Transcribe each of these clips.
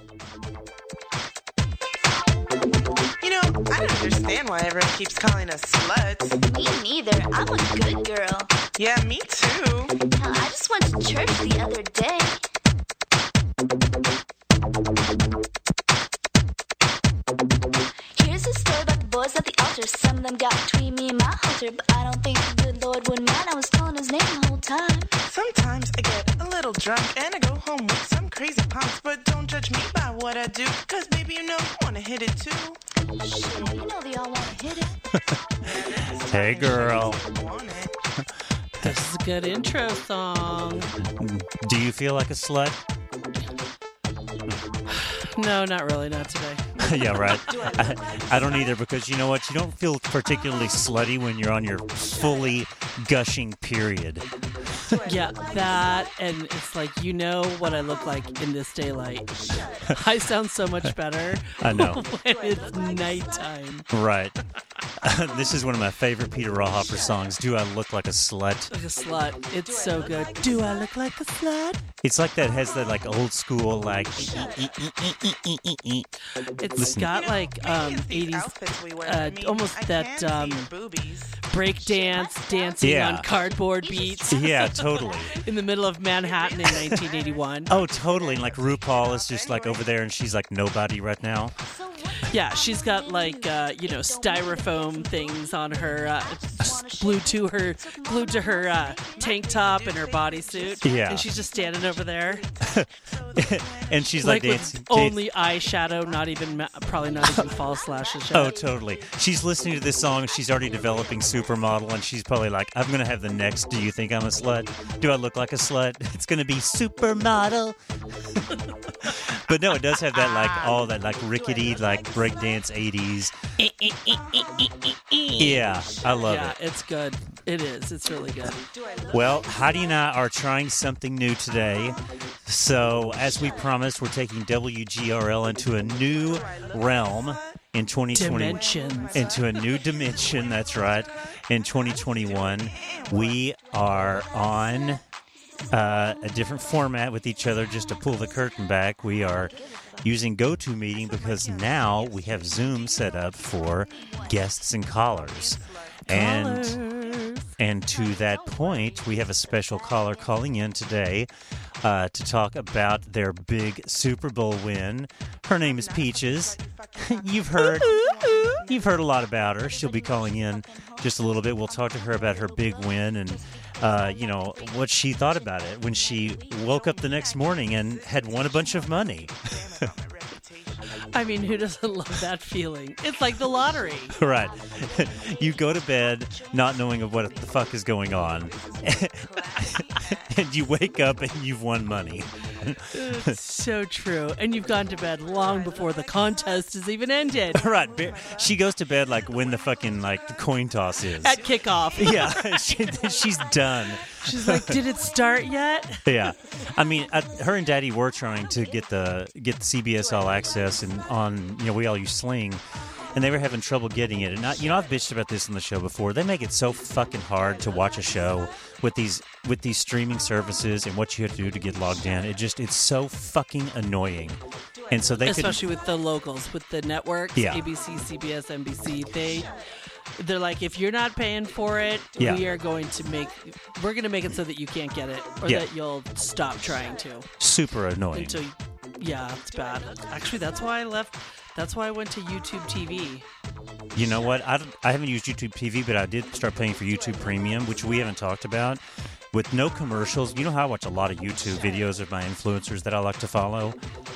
You know, I don't understand why everyone keeps calling us sluts. Me neither. I'm a good girl. Yeah, me too. Hell, I just went to church the other day. Here's a story about the boys at the altar. Some of them got between me and my halter, but I don't think the good Lord would mind. I was calling his name the whole time. Sometimes I get a little drunk and do, cause baby, you know you wanna hit it too. Shit, you know they all wanna hit it. Hey, girl. This is a good intro song. Do you feel like a slut? No, not really. Not today. yeah, right. I, I don't either because you know what? You don't feel particularly slutty when you're on your fully gushing period. Yeah, that and it's like you know what I look like in this daylight. I sound so much better. I know. when it's nighttime. Right. this is one of my favorite Peter Rauhofer songs. Do I look like a slut? Like a slut. It's so good. Do I look like a slut? It's like that has that like old school like. It's Listen. got like um, 80s outfits we wear, uh, almost that, um, boobies. break dance, dancing Yeah. on cardboard beats Yeah, totally. in the middle of Manhattan in 1981. Oh, totally. And like RuPaul is just like over there, and she's like nobody right now. Yeah, she's got like uh, you know styrofoam things on her, uh, glued to her, glued to her uh, tank top and her bodysuit. Yeah. and she's just standing over there, and she's like, like, dancing. only eyeshadow, not even ma- probably not even false lashes. Yet. Oh, totally. She's listening to this song. She's already developing supermodel, and she's probably like, "I'm gonna have the next. Do you think I'm a slut? Do I look like a slut? It's gonna be supermodel." but no, it does have that like ah, all that like rickety like breakdance '80s. Eh, eh, eh, yeah, I love yeah, it. it's good. It is. It's really good. Well, Heidi and I are trying something new today. So, as we promised, we're taking WGRL into a new realm in 2020 Dimensions. into a new dimension. That's right. In 2021, we are on uh, a different format with each other. Just to pull the curtain back, we are using GoToMeeting because now we have Zoom set up for guests and callers. And and to that point, we have a special caller calling in today uh, to talk about their big Super Bowl win. Her name is Peaches. You've heard you've heard a lot about her. She'll be calling in just a little bit. We'll talk to her about her big win and uh, you know what she thought about it when she woke up the next morning and had won a bunch of money. I mean, who doesn't love that feeling? It's like the lottery. right. you go to bed not knowing of what the fuck is going on. and you wake up and you've won money. it's so true. And you've gone to bed long before the contest has even ended. right. She goes to bed like when the fucking like the coin toss is. At kickoff. yeah, she, she's done. She's like, "Did it start yet?" Yeah, I mean, uh, her and Daddy were trying to get the get the CBS All Access and on you know we all use Sling, and they were having trouble getting it. And I, you know I've bitched about this on the show before. They make it so fucking hard to watch a show with these with these streaming services and what you have to do to get logged in. It just it's so fucking annoying. And so they could Especially with the locals, with the networks, Yeah. ABC, CBS, NBC. They they're like, if you're not paying for it, Yeah. we are going to make we're going to make it so that you can't get it, or Yeah. that you'll stop trying to. super annoying. Until, yeah, it's bad. Actually, that's why I left. That's why I went to YouTube TV. You know what? I, don't- I haven't used YouTube TV, but I did start paying for YouTube Premium, which we haven't talked about. With no commercials, you know how I watch a lot of YouTube videos of my influencers that I like to follow?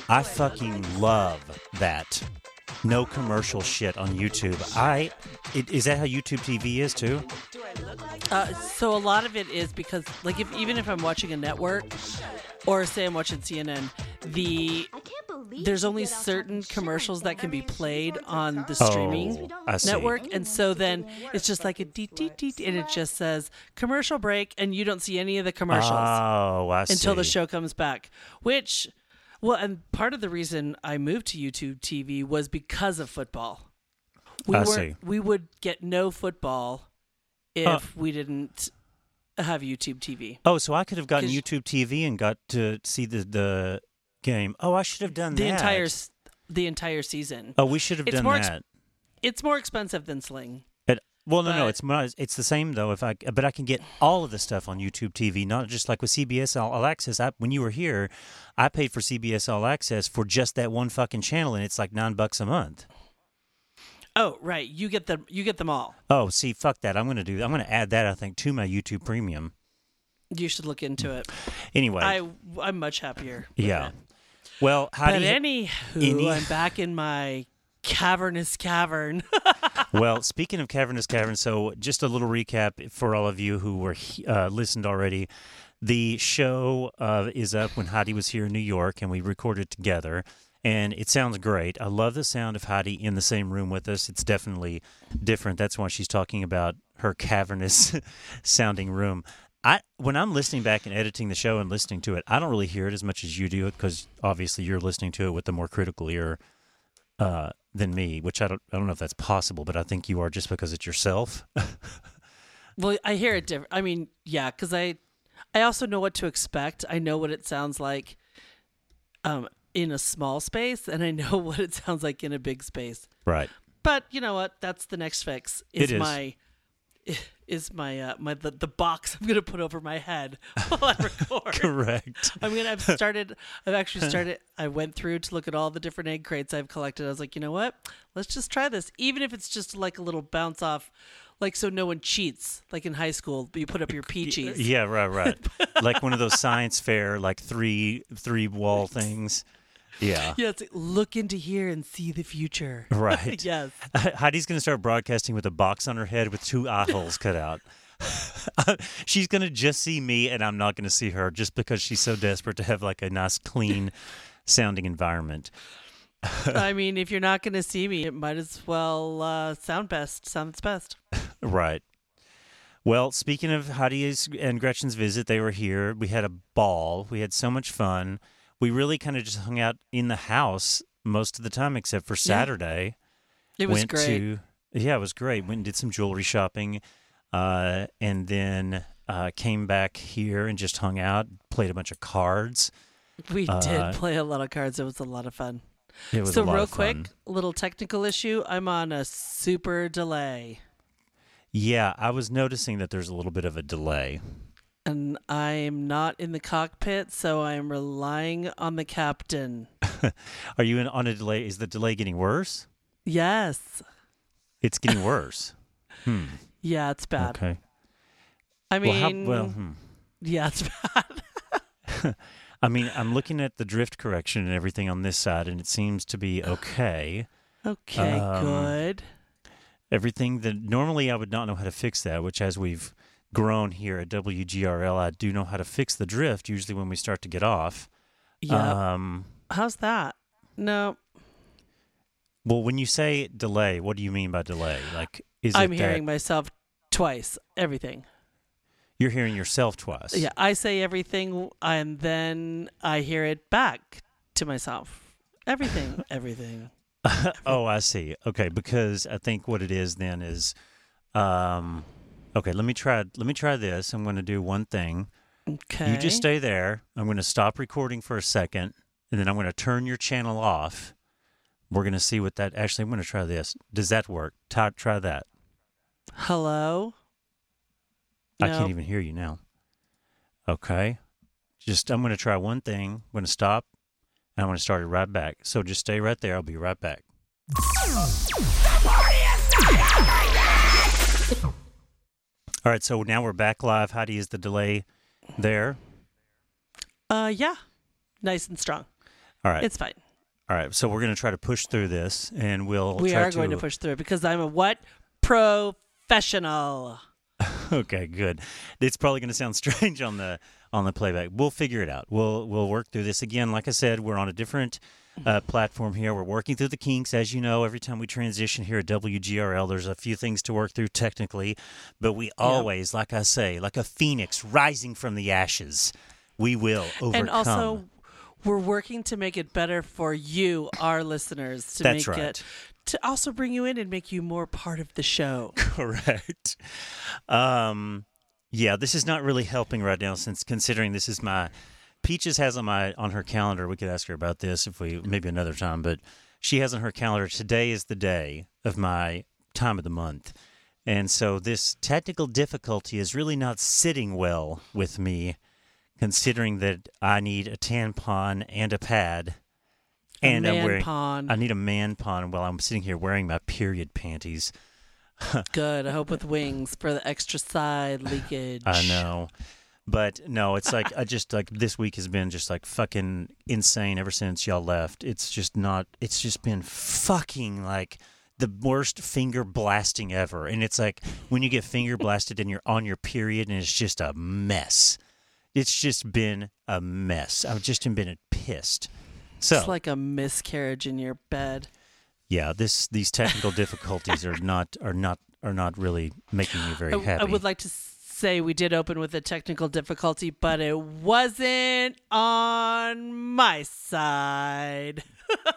I fucking love that. No commercial shit on YouTube. I it, is that how YouTube TV is too? Uh, so a lot of it is because, like, if even if I'm watching a network, or say I'm watching CNN, the there's only certain commercials that can be played on the streaming Oh, network, and so then it's just like a deet deet deet, and it just says commercial break, and you don't see any of the commercials Oh, until the show comes back. Which, well, and part of the reason I moved to YouTube TV was because of football. We I see. We would get no football if Huh. we didn't have YouTube TV. Oh, so I could have gotten YouTube TV and got to see the the game. Oh, I should have done the that. entire the entire season. Oh, we should have It's done more ex- that. It's more expensive than Sling. Well, no, no, it's not. It's the same though. If I, but I can get all of the stuff on YouTube TV, not just like with CBS All, All Access. I, when you were here, I paid for CBS All Access for just that one fucking channel, and it's like nine bucks a month. Oh, right. You get them. You get them all. Oh, see, fuck that. I'm gonna do. I'm gonna add that. I think to my YouTube Premium. You should look into it. Anyway, I I'm much happier. yeah. it. Well, how But do you? anywho, any- I'm back in my cavernous cavern. well, speaking of cavernous cavern, so just a little recap for all of you who were uh, listened already. The show uh, is up when Heidi was here in New York, and we recorded together. And it sounds great. I love the sound of Heidi in the same room with us. It's definitely different. That's why she's talking about her cavernous sounding room. I when I'm listening back and editing the show and listening to it, I don't really hear it as much as you do because obviously you're listening to it with a more critical ear uh, than me, which I don't I don't know if that's possible, but I think you are just because it's yourself. well, I hear it different. I mean, yeah, because I I also know what to expect. I know what it sounds like um in a small space, and I know what it sounds like in a big space. right. But you know what? That's the next fix. It Is is. my is my uh my the, the box I'm gonna put over my head while I record. Correct. I mean, I've started. I've actually started. I went through to look at all the different egg crates I've collected. I was like, you know what? Let's just try this, even if it's just like a little bounce off, like so no one cheats. Like in high school, you put up your peaches. Yeah, right, right. like one of those science fair, like three three wall things. Yeah. Yeah, it's like, look into here and see the future. Right. yes. Heidi's going to start broadcasting with a box on her head with two eye holes cut out. she's going to just see me, and I'm not going to see her just because she's so desperate to have like a nice, clean sounding environment. I mean, if you're not going to see me, it might as well uh, sound best. Sounds best. Right. Well, speaking of Heidi's and Gretchen's visit, they were here. We had a ball. We had so much fun. We really kind of just hung out in the house most of the time, except for Saturday. It was went great. To, yeah, it was great. Went and did some jewelry shopping, uh, and then uh, came back here and just hung out, played a bunch of cards. we uh, did play a lot of cards. It was a lot of fun. It was so real quick, little technical issue. I'm on a super delay. Yeah, I was noticing that there's a little bit of a delay. And I'm not in the cockpit, so I'm relying on the captain. Are you in, on a delay? Is the delay getting worse? Yes. It's getting worse. hmm. Yeah, it's bad. Okay. I Well, how, mean, well, hmm. yeah, it's bad. I mean, I'm looking at the drift correction and everything on this side, and it seems to be okay. Okay, Um, good. Everything that normally I would not know how to fix that, which as we've grown here at WGRL, I do know how to fix the drift. Usually when we start to get off. Yeah. Um, How's that? No, well, when you say delay, what do you mean by delay? Like, is I'm hearing that myself twice. Everything. you're hearing yourself twice? Yeah, I say everything, and then I hear it back to myself. Everything, everything. oh, I see. Okay, because I think what it is then is, um, okay. Let me try. Let me try this. I'm going to do one thing. Okay. You just stay there. I'm going to stop recording for a second, and then I'm going to turn your channel off. We're going to see what that. Actually, I'm going to try this. Does that work? Try, try that. Hello. I No. can't even hear you now. Okay. Just I'm going to try one thing. I'm going to stop, and I'm going to start it right back. So just stay right there. I'll be right back. All right, so now we're back live. how Heidi, is the delay there? Uh, yeah. Nice and strong. All right. It's fine. All right, so we're going to try to push through this, and we'll we are going to push through it because I'm a what? Professional. Okay, good. It's probably going to sound strange on the on the playback. We'll figure it out. We'll we'll work through this again. Like I said, we're on a different uh, platform here. We're working through the kinks, as you know. Every time we transition here at WGRL, there's a few things to work through technically, but we always, like I say, like a phoenix rising from the ashes, we will overcome. And also, we're working to make it better for you, our listeners, to That's make right. it to also bring you in and make you more part of the show. Correct. Um, yeah, this is not really helping right now since considering this is my Peaches has on my on her calendar. We could ask her about this if we maybe another time, but she has on her calendar. Today is the day of my time of the month, and so this technical difficulty is really not sitting well with me, considering that I need a tampon and a pad, A and I'm man wearing pond. I need a man pond while I'm sitting here wearing my period panties. Good. I hope with wings for the extra side leakage. I know. But no, it's like I just like this week has been just like fucking insane ever since y'all left. It's just not it's just been fucking like the worst finger blasting ever. And it's like when you get finger blasted and you're on your period and it's just a mess. It's just been a mess. I've just been pissed. So It's like a miscarriage in your bed. yeah, this these technical difficulties are not are not are not really making me very I, happy. I would like to say we did open with a technical difficulty, but it wasn't on my side.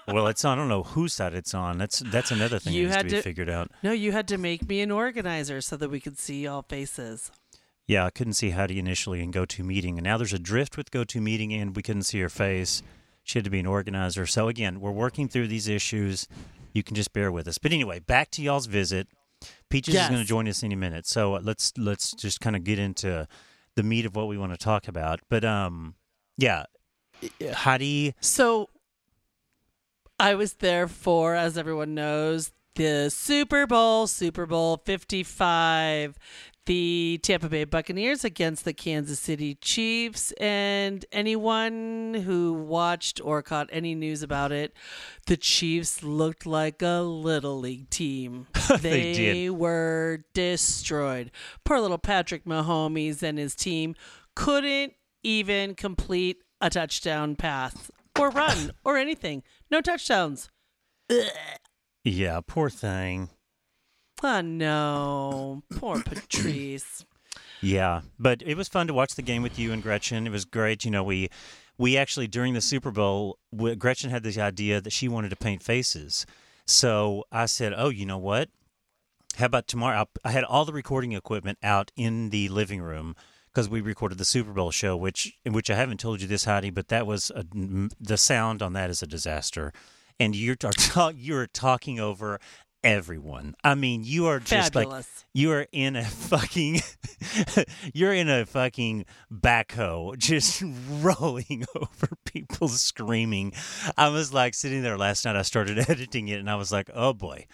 Well, it's on. I don't know whose side it's on. That's that's another thing You that needs had to be to- figured out. No, you had to make me an organizer so that we could see all faces. Yeah, I couldn't see Heidi initially in GoToMeeting, and now there's a drift with GoToMeeting, and we couldn't see her face. She had to be an organizer. So again, we're working through these issues. You can just bear with us. But anyway, back to y'all's visit. Peaches is going to join us any minute, so uh, let's let's just kind of get into the meat of what we want to talk about. But um, yeah, Heidi. So I was there for, as everyone knows, the Super Bowl, Super Bowl 55, the Tampa Bay Buccaneers against the Kansas City Chiefs. And anyone who watched or caught any news about it, the Chiefs looked like a little league team. They did. were destroyed. Poor little Patrick Mahomes and his team couldn't even complete a touchdown pass or run or anything. No touchdowns. Yeah, poor thing. Oh no, poor Patrice. Yeah, but it was fun to watch the game with you and Gretchen. It was great. You know, we we actually during the Super Bowl, Gretchen had this idea that she wanted to paint faces. So I said, "Oh, you know what? How about tomorrow?" I'll- had all the recording equipment out in the living room because we recorded the Super Bowl show, which in which I haven't told you this, Heidi, but that was a, the sound on that is a disaster, and you're you're talking over everyone. I mean, you are just like you are in a fucking you're in a fucking backhoe just rolling over people screaming. I was like sitting there last night i started editing it and i was like oh boy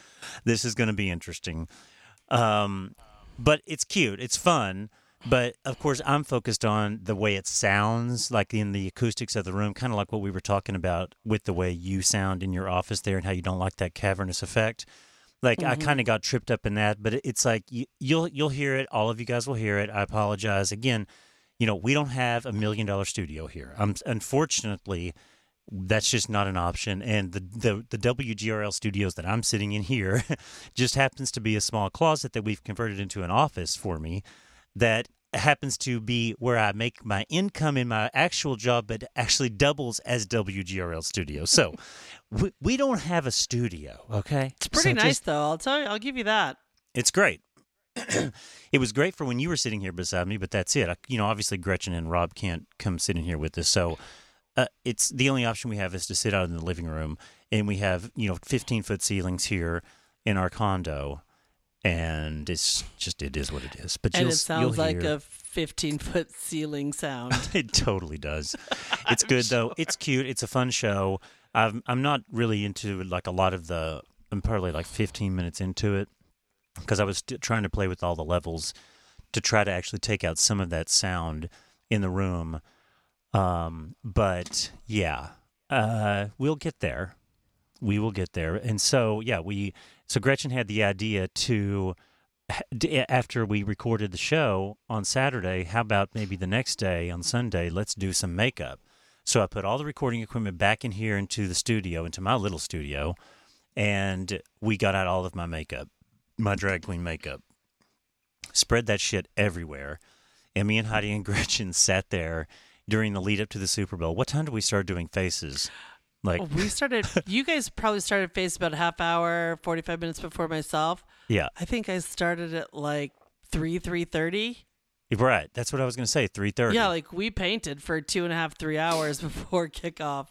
this is going to be interesting. Um but it's cute it's fun but of course i'm focused on the way it sounds like in the acoustics of the room kind of like what we were talking about with the way you sound in your office there and how you don't like that cavernous effect like I kind of got tripped up in that, but it's like you, you'll you'll hear it. All of you guys will hear it. I apologize again. You know, we don't have a million dollar studio here. Um, unfortunately, that's just not an option. And the, the the WGRL studios that I'm sitting in here just happens to be a small closet that we've converted into an office for me. That happens to be where I make my income in my actual job, but actually doubles as WGRL studio. So we, we don't have a studio. Okay, It's pretty So nice just- though. I'll tell you. I'll give you that. it's great. it was great for when you were sitting here beside me, but that's it. I, you know, obviously Gretchen and Rob can't come sit in here with us, so uh, it's the only option we have is to sit out in the living room, and we have you know 15 foot ceilings here in our condo, and it's just it is what it is. But And it sounds like hear- a 15 foot ceiling sound. it totally does. It's good though. It's cute. It's a fun show. I'm I'm not really into like a lot of the. I'm probably like 15 minutes into it because I was st- trying to play with all the levels to try to actually take out some of that sound in the room. Um, but yeah, uh, we'll get there. We will get there. And so yeah, we so Gretchen had the idea to after we recorded the show on Saturday, how about maybe the next day on Sunday, let's do some makeup. So I put all the recording equipment back in here into the studio, into my little studio, and we got out all of my makeup, my drag queen makeup. Spread that shit everywhere. And me and Heidi and Gretchen sat there during the lead up to the Super Bowl. What time did we start doing faces? Like, Oh, we started. You guys probably started face about a half hour, 45 minutes before myself. yeah, I think I started at like three, three thirty. Right. That's what I was going to say. Three thirty. Yeah, like we painted for two and a half, three hours before kickoff.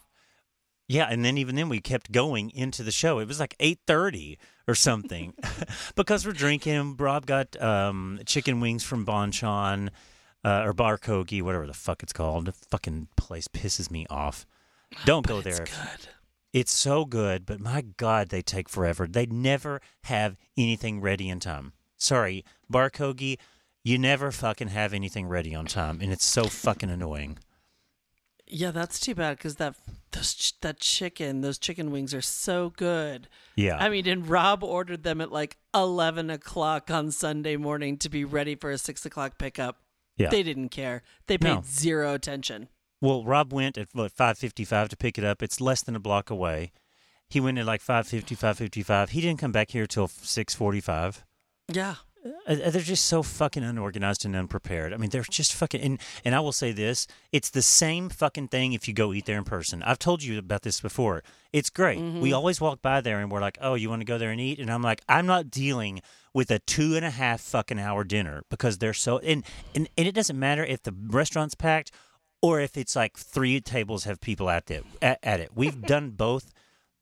Yeah, and then even then we kept going into the show. It was like eight thirty or something, because we're drinking. Rob got um, chicken wings from Bonchon uh, or Bar Kogi, whatever the fuck it's called. The fucking place pisses me off. Don't go It's there. good. It's so good, but my God, they take forever. They never have anything ready in time. Sorry, Bar Kogi, you never fucking have anything ready on time, and it's so fucking annoying. Yeah, that's too bad because that those ch- that chicken, those chicken wings are so good. Yeah. I mean, and Rob ordered them at like eleven o'clock on Sunday morning to be ready for a six o'clock pickup. yeah. They didn't care. They paid No. zero attention. Well, Rob went at what five fifty five to pick it up. It's less than a block away. He went at like 5.50, 5.55. He didn't come back here till six forty five. Yeah, Uh, they're just so fucking unorganized and unprepared. I mean, they're just fucking. And, and I will say this: it's the same fucking thing if you go eat there in person. I've told you about this before. It's great. We always walk by there and we're like, "Oh, you want to go there and eat?" And I'm like, "I'm not dealing with a two and a half fucking hour dinner because they're so." And and, and it doesn't matter if the restaurant's packed or if it's like three tables have people at it. At, at it, we've done both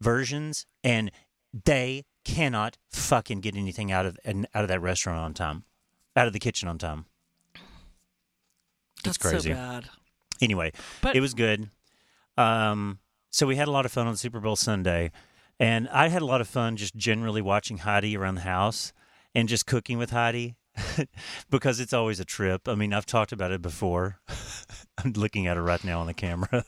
versions, and they cannot fucking get anything out of and out of that restaurant on time, out of the kitchen on time. that's It's crazy. so bad. Anyway, But it was good. Um, so we had a lot of fun on Super Bowl Sunday, and I had a lot of fun just generally watching Heidi around the house and just cooking with Heidi because it's always a trip. I mean, I've talked about it before. I'm looking at it right now on the camera.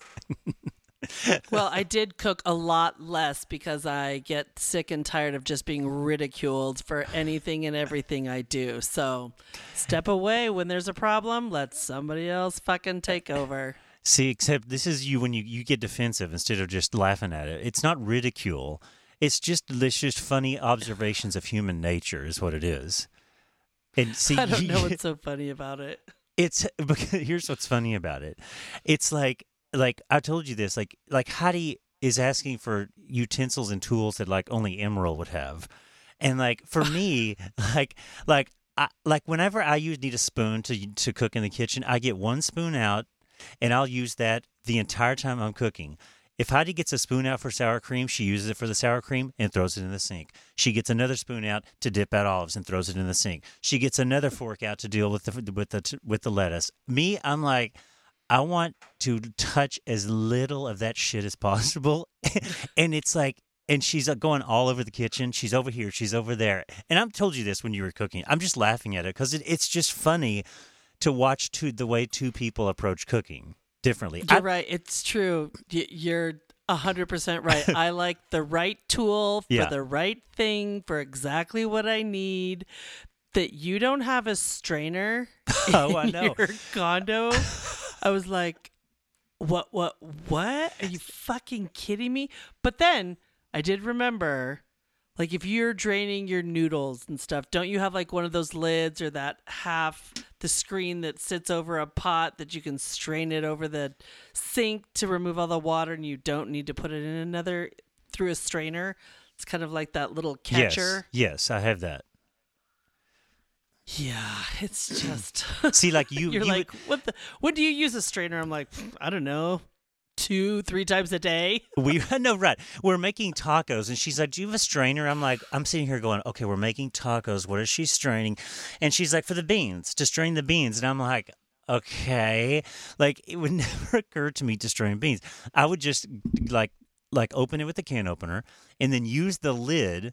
well, I did cook a lot less because I get sick and tired of just being ridiculed for anything and everything I do. So, step away when there's a problem. Let somebody else fucking take over. See, except this is you when you, you get defensive instead of just laughing at it. It's not ridicule. It's just it's just funny observations of human nature is what it is. And see, I don't know what's so funny about it. it's because here's what's funny about it. It's like like I told you this like like Heidi is asking for utensils and tools that like only Emeril would have, and like for me like like I, like whenever I use need a spoon to to cook in the kitchen, I get one spoon out, and I'll use that the entire time I'm cooking. If Heidi gets a spoon out for sour cream, she uses it for the sour cream and throws it in the sink. She gets another spoon out to dip out olives and throws it in the sink. She gets another fork out to deal with the with the with the lettuce. Me, I'm like, I want to touch as little of that shit as possible, and it's like. And she's uh, going all over the kitchen. She's over here. She's over there. And I've told you this when you were cooking. I'm just laughing at it because it, it's just funny to watch two, the way two people approach cooking differently. You're I- right. It's true. Y- You're a hundred percent right. I like the right tool for Yeah. the right thing for exactly what I need. That you don't have a strainer Oh, I in know. your condo. I was like, what, what, what? Are you fucking kidding me? But then I did remember, like, if you're draining your noodles and stuff, don't you have like one of those lids or that half the screen that sits over a pot that you can strain it over the sink to remove all the water and you don't need to put it in another through a strainer? It's kind of like that little catcher. Yes, yes, I have that. Yeah, it's just. See, like you, You're you like, what the? When do you use a strainer? I'm like, I don't know, two, three times a day. we no right. We're making tacos, and she's like, "Do you have a strainer?" I'm like, I'm sitting here going, "Okay, we're making tacos. What is she straining?" And she's like, "For the beans, to strain the beans." And I'm like, "Okay." Like it would never occur to me to strain beans. I would just like like open it with the can opener, and then use the lid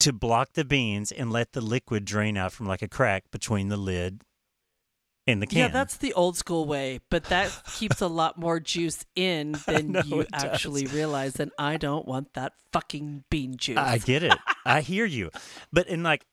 to block the beans and let the liquid drain out from like a crack between the lid and the can. Yeah, that's the old school way, but that keeps a lot more juice in than know you it does. actually realize. And I don't want that fucking bean juice. I get it. I hear you. But in like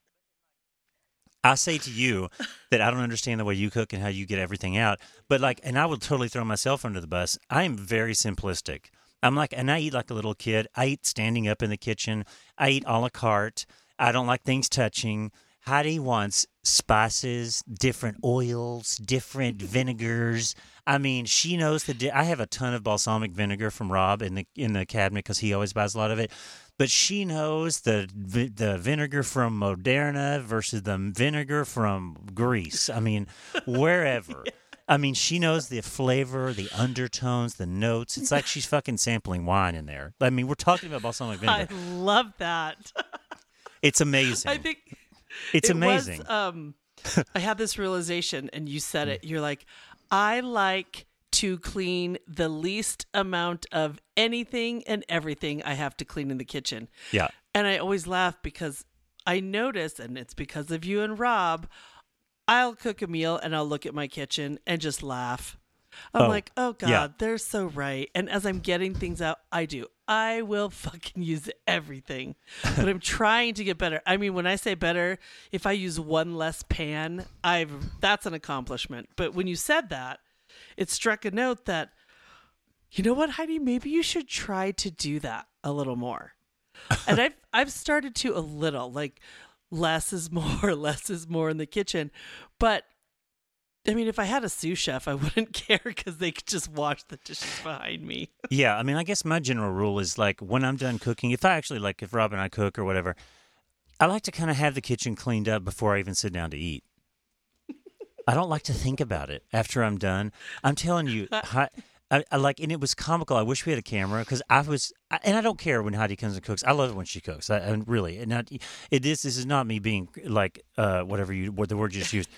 I say to you that I don't understand the way you cook and how you get everything out. But like and I would totally throw myself under the bus. I am very simplistic. I'm like and I eat like a little kid. I eat standing up in the kitchen. I eat a la carte. I don't like things touching. Heidi wants spices, different oils, different vinegars. I mean, she knows the. Di- I have a ton of balsamic vinegar from Rob in the in the cabinet because he always buys a lot of it. But she knows the the vinegar from Modena versus the vinegar from Greece. I mean, wherever. I mean, she knows the flavor, the undertones, the notes. It's like she's fucking sampling wine in there. I mean, we're talking about balsamic vinegar. I love that. It's amazing. I think it's it was, amazing. um, I had this realization, and you said it. You're like, I like to clean the least amount of anything and everything I have to clean in the kitchen. yeah. And I always laugh because I notice, and it's because of you and Rob, I'll cook a meal and I'll look at my kitchen and just laugh. I'm Oh, like, oh God, yeah. they're so right. And as I'm getting things out, I do. I will fucking use everything. But I'm trying to get better. I mean, when I say better, if I use one less pan, I've that's an accomplishment. But when you said that, it struck a note that you know what, Heidi, maybe you should try to do that a little more. and I've I've started to a little, like less is more, less is more in the kitchen. But I mean, if I had a sous chef, I wouldn't care because they could just wash the dishes behind me. Yeah, I mean, I guess my general rule is like when I'm done cooking, if I actually like if Rob and I cook or whatever, I like to kind of have the kitchen cleaned up before I even sit down to eat. I don't like to think about it after I'm done. I'm telling you, hi, I, I like, and it was comical. I wish we had a camera because I was, I, and I don't care when Heidi comes and cooks. I love it when she cooks. I, I really, and not, it is. This is not me being like uh, whatever you, what the word you just used.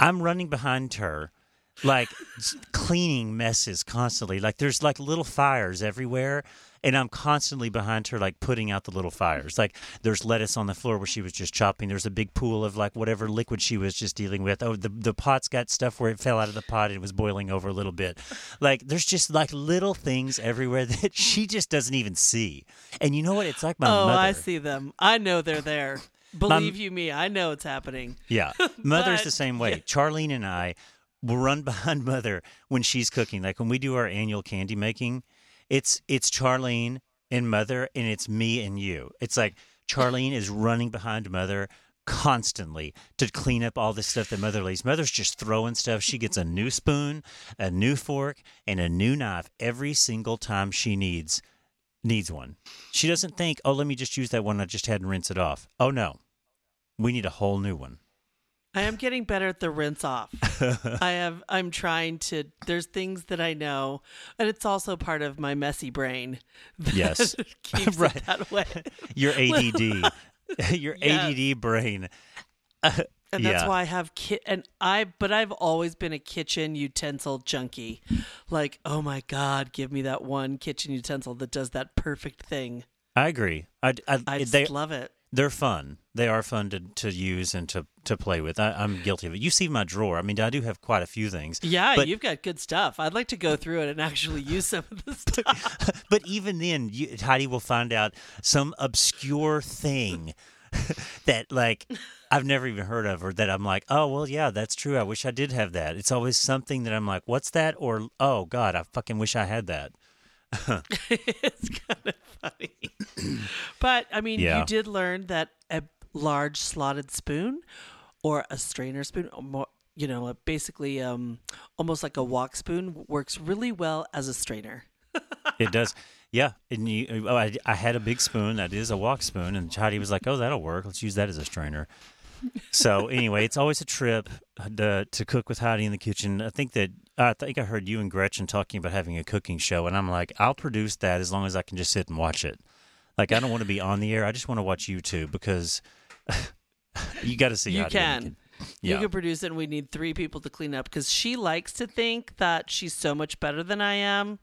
I'm running behind her, like cleaning messes constantly. Like there's like little fires everywhere, and I'm constantly behind her, like putting out the little fires. Like there's lettuce on the floor where she was just chopping. There's a big pool of like whatever liquid she was just dealing with. Oh, the the pot's got stuff where it fell out of the pot and it was boiling over a little bit. Like there's just like little things everywhere that she just doesn't even see. And you know what? It's like my oh, mother. I see them. I know they're there. Believe you me, I know it's happening. Yeah. Mother's But- the same way. Charlene and I will run behind mother when she's cooking. Like when we do our annual candy making, it's it's Charlene and mother and it's me and you. It's like Charlene is running behind mother constantly to clean up all this stuff that mother leaves. Mother's just throwing stuff. She gets a new spoon, a new fork, and a new knife every single time she needs needs one. She doesn't think, "Oh, let me just use that one I just had and rinse it off." Oh no. We need a whole new one. I am getting better at the rinse off. I have I'm trying to there's things that I know and it's also part of my messy brain that Yes. keeps Right. it that way. your ADD, your Yes. ADD brain. And Yeah. that's why I have kit and I but I've always been a kitchen utensil junkie. Like, oh my god, give me that one kitchen utensil that does that perfect thing. I agree. I, I, I just they love it. they're fun. They are fun to, to use and to, to play with. I, I'm guilty of it. You see my drawer. I mean, I do have quite a few things. Yeah, but, you've got good stuff. I'd like to go through it and actually use some of the stuff. but even then, you, Heidi will find out some obscure thing that like I've never even heard of, or that I'm like, oh well, yeah, that's true. I wish I did have that. It's always something that I'm like, what's that? Or oh God, I fucking wish I had that. it's kind of funny. but I mean, Yeah. you did learn that a large slotted spoon or a strainer spoon, or more, you know, basically um, almost like a wok spoon, works really well as a strainer. It does. Yeah, and you, oh, I, I had a big spoon that is a wok spoon, and Heidi was like, "Oh, that'll work. Let's use that as a strainer." So anyway, it's always a trip uh, to, to cook with Heidi in the kitchen. I think that I think I heard you and Gretchen talking about having a cooking show, and I'm like, I'll produce that as long as I can just sit and watch it. Like I don't want to be on the air. I just want to watch YouTube because you got to see. You can. kitchen. You can produce it, and we need three people to clean up because she likes to think that she's so much better than I am.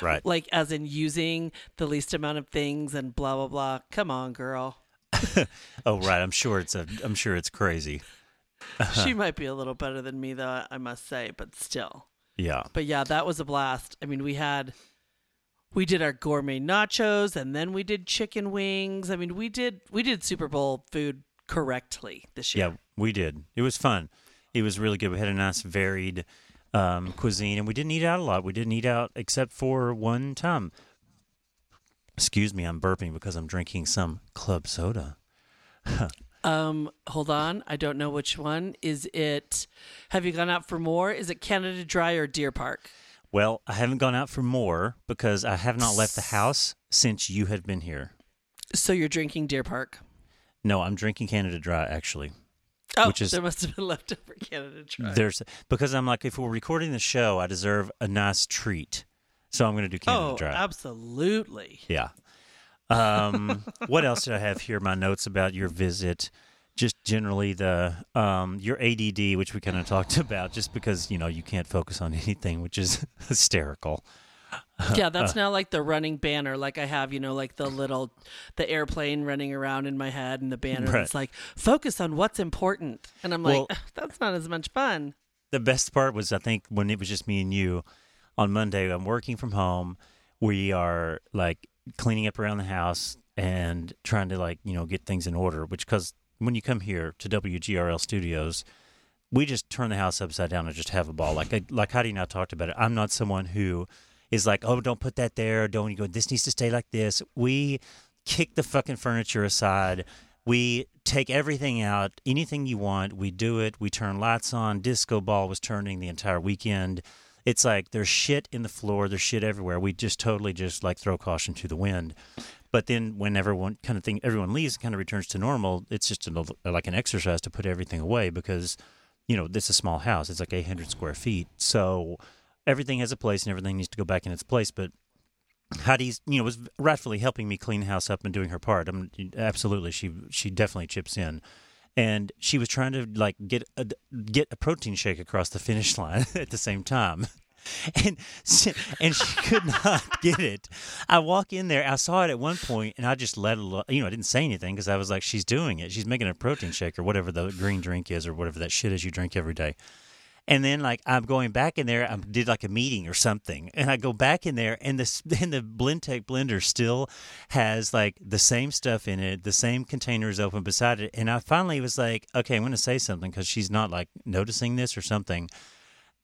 Right. Like, as in using the least amount of things and blah, blah, blah. Come on, girl. Oh, right. I'm sure it's a. I'm sure it's crazy. she might be a little better than me, though, I must say, but still. Yeah. But yeah, that was a blast. I mean, we had we did our gourmet nachos and then we did chicken wings. I mean, we did we did Super Bowl food correctly this year. Yeah, we did. It was fun. It was really good. We had a nice varied um, cuisine, and we didn't eat out a lot. We didn't eat out except for one time. Excuse me, I'm burping because I'm drinking some club soda. Um, hold on. I don't know which one. Is it? Have you gone out for more? Is it Canada Dry or Deer Park? Well, I haven't gone out for more because I have not left the house since you have been here. So you're drinking Deer Park. No, I'm drinking Canada Dry actually. Oh, Which is- there must have been leftover Canada Dry. There's because I'm like, if we're recording the show, I deserve a nice treat, so I'm going to do Canada oh, Dry. absolutely. Yeah. Um, what else did I have here? My notes about your visit. Just generally the um, your ADD, which we kind of talked about, just because you know you can't focus on anything, which is hysterical. yeah, that's now like the running banner, like I have, you know, like the little, the airplane running around in my head, and the banner. Right. It's like focus on what's important, and I'm like, that's not as much fun. The best part was I think when it was just me and you on Monday. I'm working from home. We are like cleaning up around the house and trying to like you know get things in order. Which because when you come here to WGRL Studios, we just turn the house upside down and just have a ball. Like I, like Heidi and I talked about it. I'm not someone who is like, oh, don't put that there. Don't you go. This needs to stay like this. We kick the fucking furniture aside. We take everything out. Anything you want, we do it. We turn lights on. Disco ball was turning the entire weekend. It's like there's shit in the floor. There's shit everywhere. We just totally just like throw caution to the wind. But then when everyone kind of thing everyone leaves, and kind of returns to normal. It's just a, like an exercise to put everything away because you know this is a small house. It's like 800 square feet, so everything has a place and everything needs to go back in its place. But Heidi's, you know, was rightfully helping me clean the house up and doing her part. I mean, absolutely, she she definitely chips in, and she was trying to like get a get a protein shake across the finish line at the same time. And and she could not get it. I walk in there. I saw it at one point, and I just let it. You know, I didn't say anything because I was like, "She's doing it. She's making a protein shake or whatever the green drink is, or whatever that shit is you drink every day." And then like I'm going back in there, I did like a meeting or something, and I go back in there, and the and the Blendtec blender still has like the same stuff in it, the same container is open beside it, and I finally was like, okay, I'm going to say something because she's not like noticing this or something,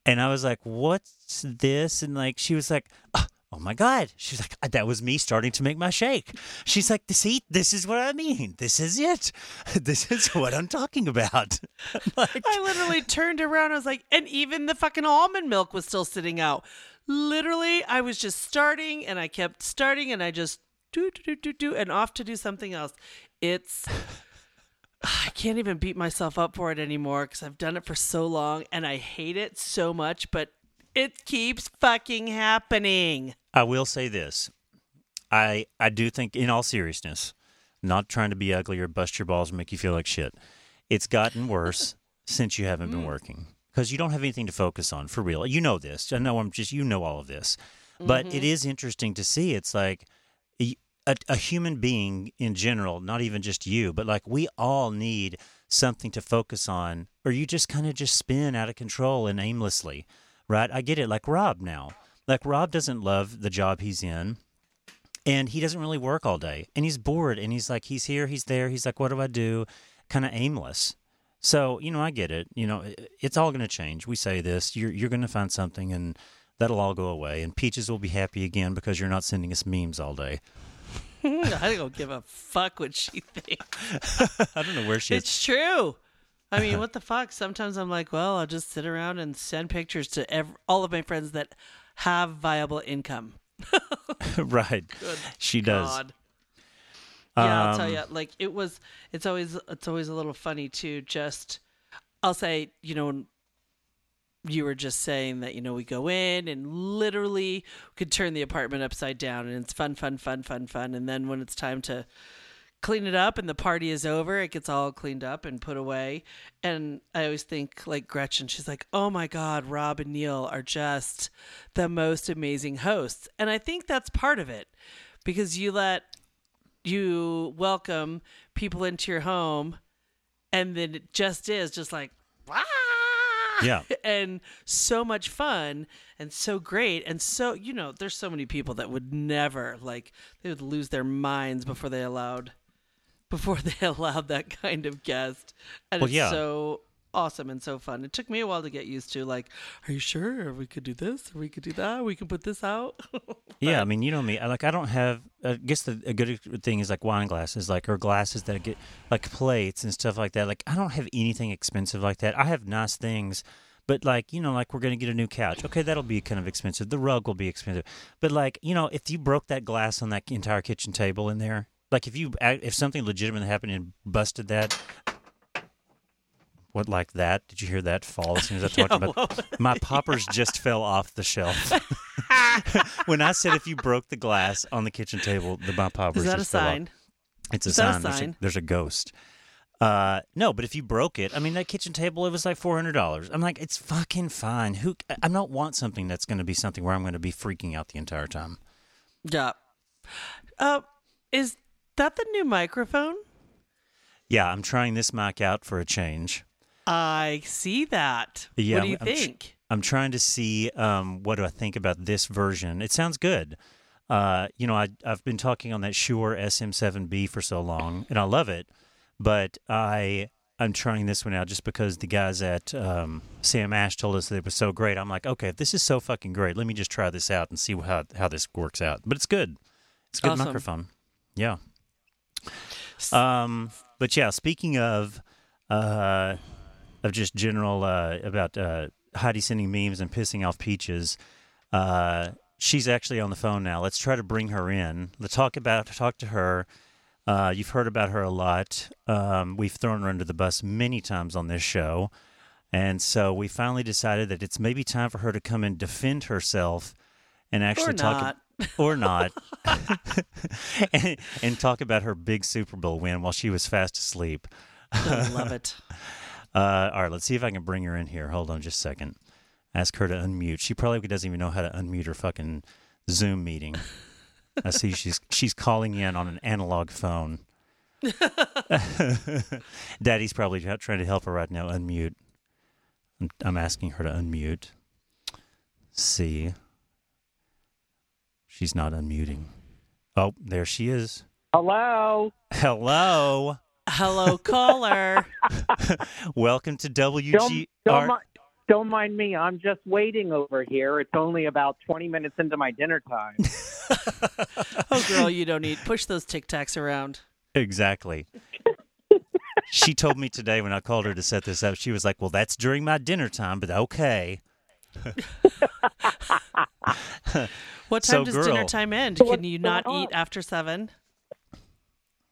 and I was like, what's this? And like she was like. "Ah, Oh my God. She's like, that was me starting to make my shake. She's like, see, this is what I mean. This is it. This is what I'm talking about. Like, I literally turned around. I was like, and even the fucking almond milk was still sitting out. Literally, I was just starting and I kept starting and I just do, do, do, do, do, and off to do something else. It's, I can't even beat myself up for it anymore because I've done it for so long and I hate it so much, but it keeps fucking happening. I will say this. I I do think in all seriousness, not trying to be ugly or bust your balls and make you feel like shit. It's gotten worse since you haven't been mm. working because you don't have anything to focus on for real. You know this. I know I'm just you know all of this. But it mm-hmm. is interesting to see it's like a, a human being in general, not even just you, but like we all need something to focus on or you just kind of just spin out of control and aimlessly right? I get it. Like Rob now. Like Rob doesn't love the job he's in. And he doesn't really work all day. And he's bored. And he's like, he's here, he's there. He's like, what do I do? Kind of aimless. So, you know, I get it. You know, it's all going to change. We say this. You're, you're going to find something and that'll all go away. And Peaches will be happy again because you're not sending us memes all day. I don't give a fuck what she thinks. I don't know where she is. It's true. I mean, what the fuck? Sometimes I'm like, well, I'll just sit around and send pictures to ev- all of my friends that have viable income. right. she does. Yeah, I'll tell Um, you. Like it was. It's always. It's always a little funny too. Just, I'll say, you know, you were just saying that you know we go in and literally could turn the apartment upside down, and it's fun, fun, fun, fun, fun. And then when it's time to clean it up and the party is over, it gets all cleaned up and put away. And I always think like Gretchen, she's like, "Oh my God, Rob and Neil are just the most amazing hosts," and I think that's part of it because you let you welcome people into your home, and then it just is just like. "Ah!" Yeah. and so much fun and so great and so you know there's so many people that would never like they would lose their minds before they allowed before they allowed that kind of guest and Well, it's yeah. so awesome and so fun. It took me a while to get used to. Like, are you sure we could do this? Or we could do that? We can put this out. Yeah, I mean, you know me. I, like, I don't have. I guess the a good thing is like wine glasses, like or glasses that get like plates and stuff like that. Like, I don't have anything expensive like that. I have nice things, but like you know, like we're gonna get a new couch. Okay, that'll be kind of expensive. The rug will be expensive, but like you know, if you broke that glass on that entire kitchen table in there, like if you if something legitimate happened and busted that. What like that? Did you hear that fall as soon as I talked Yeah, about? My poppers just fell off the shelf. when I said if you broke the glass on the kitchen table, the my poppers Is that a just fell off. sign? It's a Is that a sign. There's, a, there's a ghost. Uh, no, but if you broke it, I mean that kitchen table, it was like four hundred dollars. I'm like, it's fucking fine. Who? I don't want something that's going to be something where I'm going to be freaking out the entire time. Yeah. Uh, is that the new microphone? Yeah, I'm trying this mic out for a change. I see that. Yeah, what do you I'm tr- think? I'm trying to see um, what do I think about this version. It sounds good. Uh, you know, I, I've been talking on that Shure SM7B for so long, and I love it. But I I'm trying this one out just because the guys at um, Sam Ash told us that it was so great. I'm like, okay, if this is so fucking great, let me just try this out and see how how this works out. But it's good. It's a good Awesome. microphone. Yeah. Um, but yeah, speaking of uh, of just general uh, about uh, Heidi sending memes and pissing off peaches, uh, she's actually on the phone now. Let's try to bring her in. Let's talk about talk to her. Uh, you've heard about her a lot. Um, we've thrown her under the bus many times on this show, and so we finally decided that it's maybe time for her to come and defend herself and actually Or talk not. Or not, and, and talk about her big Super Bowl win while she was fast asleep. I love it. Uh, all right, let's see if I can bring her in here. Hold on just a second. Ask her to unmute. She probably doesn't even know how to unmute her fucking Zoom meeting. I see she's she's calling in on an analog phone. Daddy's probably trying to help her right now unmute. I'm, I'm asking her to unmute. See. She's not unmuting. Oh, there she is. Hello. Hello. Hello, caller. Welcome to WG. Don't don't, mi- don't mind me. I'm just waiting over here. It's only about 20 minutes into my dinner time. oh, girl, you don't need push those Tic Tacs around. Exactly. she told me today when I called her to set this up, she was like, Well, that's during my dinner time, but okay. What So, time does dinner time end? Can you not going eat after seven?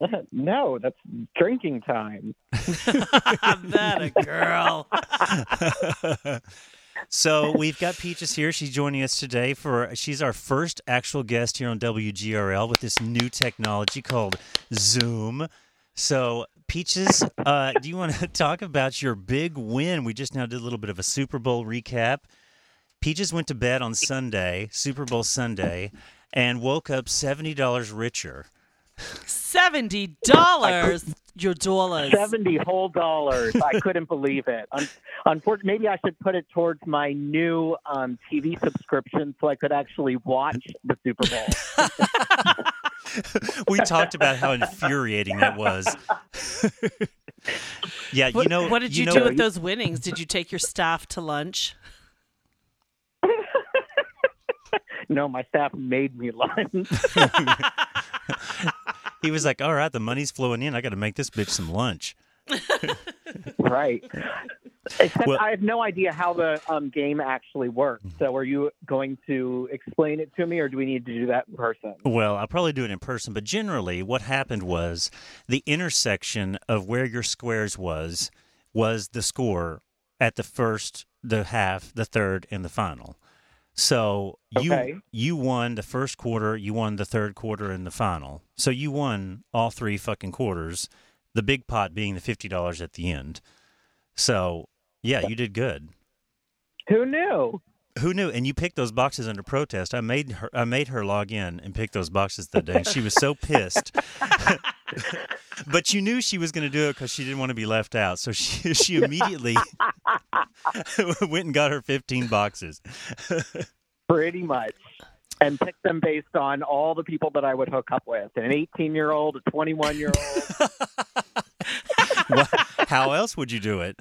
no, that's drinking time. I'm that a girl. So we've got Peaches here. She's joining us today for she's our first actual guest here on WGRL with this new technology called Zoom. So Peaches, uh, do you want to talk about your big win? We just now did a little bit of a Super Bowl recap. Peaches went to bed on Sunday, Super Bowl Sunday, and woke up seventy dollars richer. Seventy dollars. Your dollars. 70 whole dollars. I couldn't believe it. Un- unfortunately, maybe I should put it towards my new um, TV subscription so I could actually watch the Super Bowl. we talked about how infuriating that was. yeah, What, you know. what did you, know, do with those winnings? Did you take your staff to lunch? no, my staff made me lunch. He was like, "All right, the money's flowing in. I got to make this bitch some lunch." right. Except Well- I have no idea how the um, game actually works. So are you going to explain it to me or do we need to do that in person? Well, I'll probably do it in person, but generally, what happened was the intersection of where your squares was was the score at the first, the half, the third, and the final. So you Okay. you won the first quarter, you won the third quarter, and the final. So you won all three fucking quarters. The big pot being the fifty dollars at the end. So yeah, you did good. Who knew? Who knew? And you picked those boxes under protest. I made her. I made her log in and pick those boxes that day. She was so pissed. but you knew she was going to do it because she didn't want to be left out. So she she immediately went and got her fifteen boxes. Pretty much. And picked them based on all the people that I would hook up with an 18 year old, a 21 year old. How else would you do it?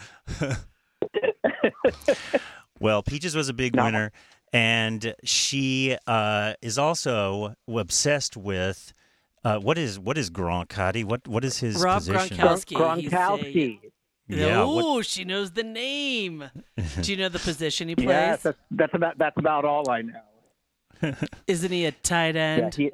Well, Peaches was a big No. winner, and she uh, is also obsessed with uh, what is what is Gronk, Hottie? What what is his Rob position? Gronkowski. He's Gronkowski. Yeah, Oh, she knows the name. Do you know the position he plays? Yes, that's, that's about that's about all I know. Isn't he a tight Yeah, end? he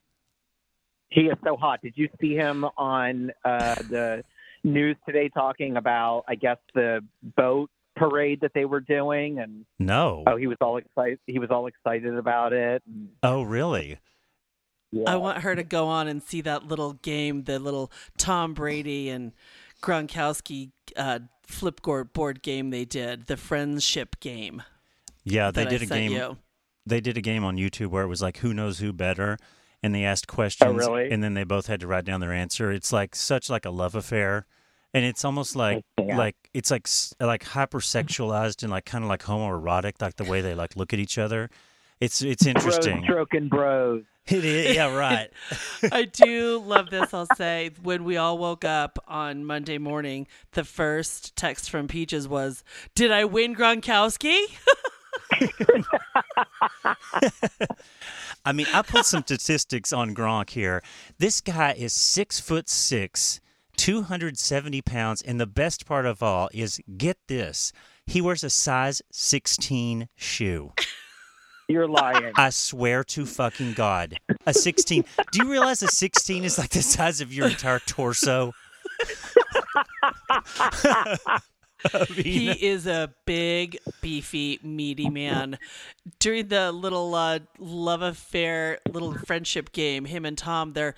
he is so hot. Did you see him on uh, the news today talking about I guess the boat parade that they were doing and No. oh he was all excited he was all excited about it. And, Oh, really? yeah. I want her to go on and see that little game, the little Tom Brady and Gronkowski uh, flip board board game they did, the friendship game. Yeah, they did I a game. You. They did a game on YouTube where it was like who knows who better, and they asked questions, really? and then they both had to write down their answer. It's like such like a love affair, and it's almost like Yeah. like it's like s- like hypersexualized and like kind of like homoerotic, like the way they like look at each other. It's it's bros interesting. stroking bros. It is, yeah, right. I do love this. I'll say when we all woke up on Monday morning, the first text from Peaches was, "Did I win Gronkowski?" I mean, I put some statistics on Gronk here. This guy is six foot six, 270 pounds, and the best part of all is get this. He wears a size 16 shoe. You're lying. I swear to fucking God. A 16. Do you realize a 16 is like the size of your entire torso? I mean, he is a big, beefy, meaty man. During the little uh, love affair, little friendship game, him and Tom, they're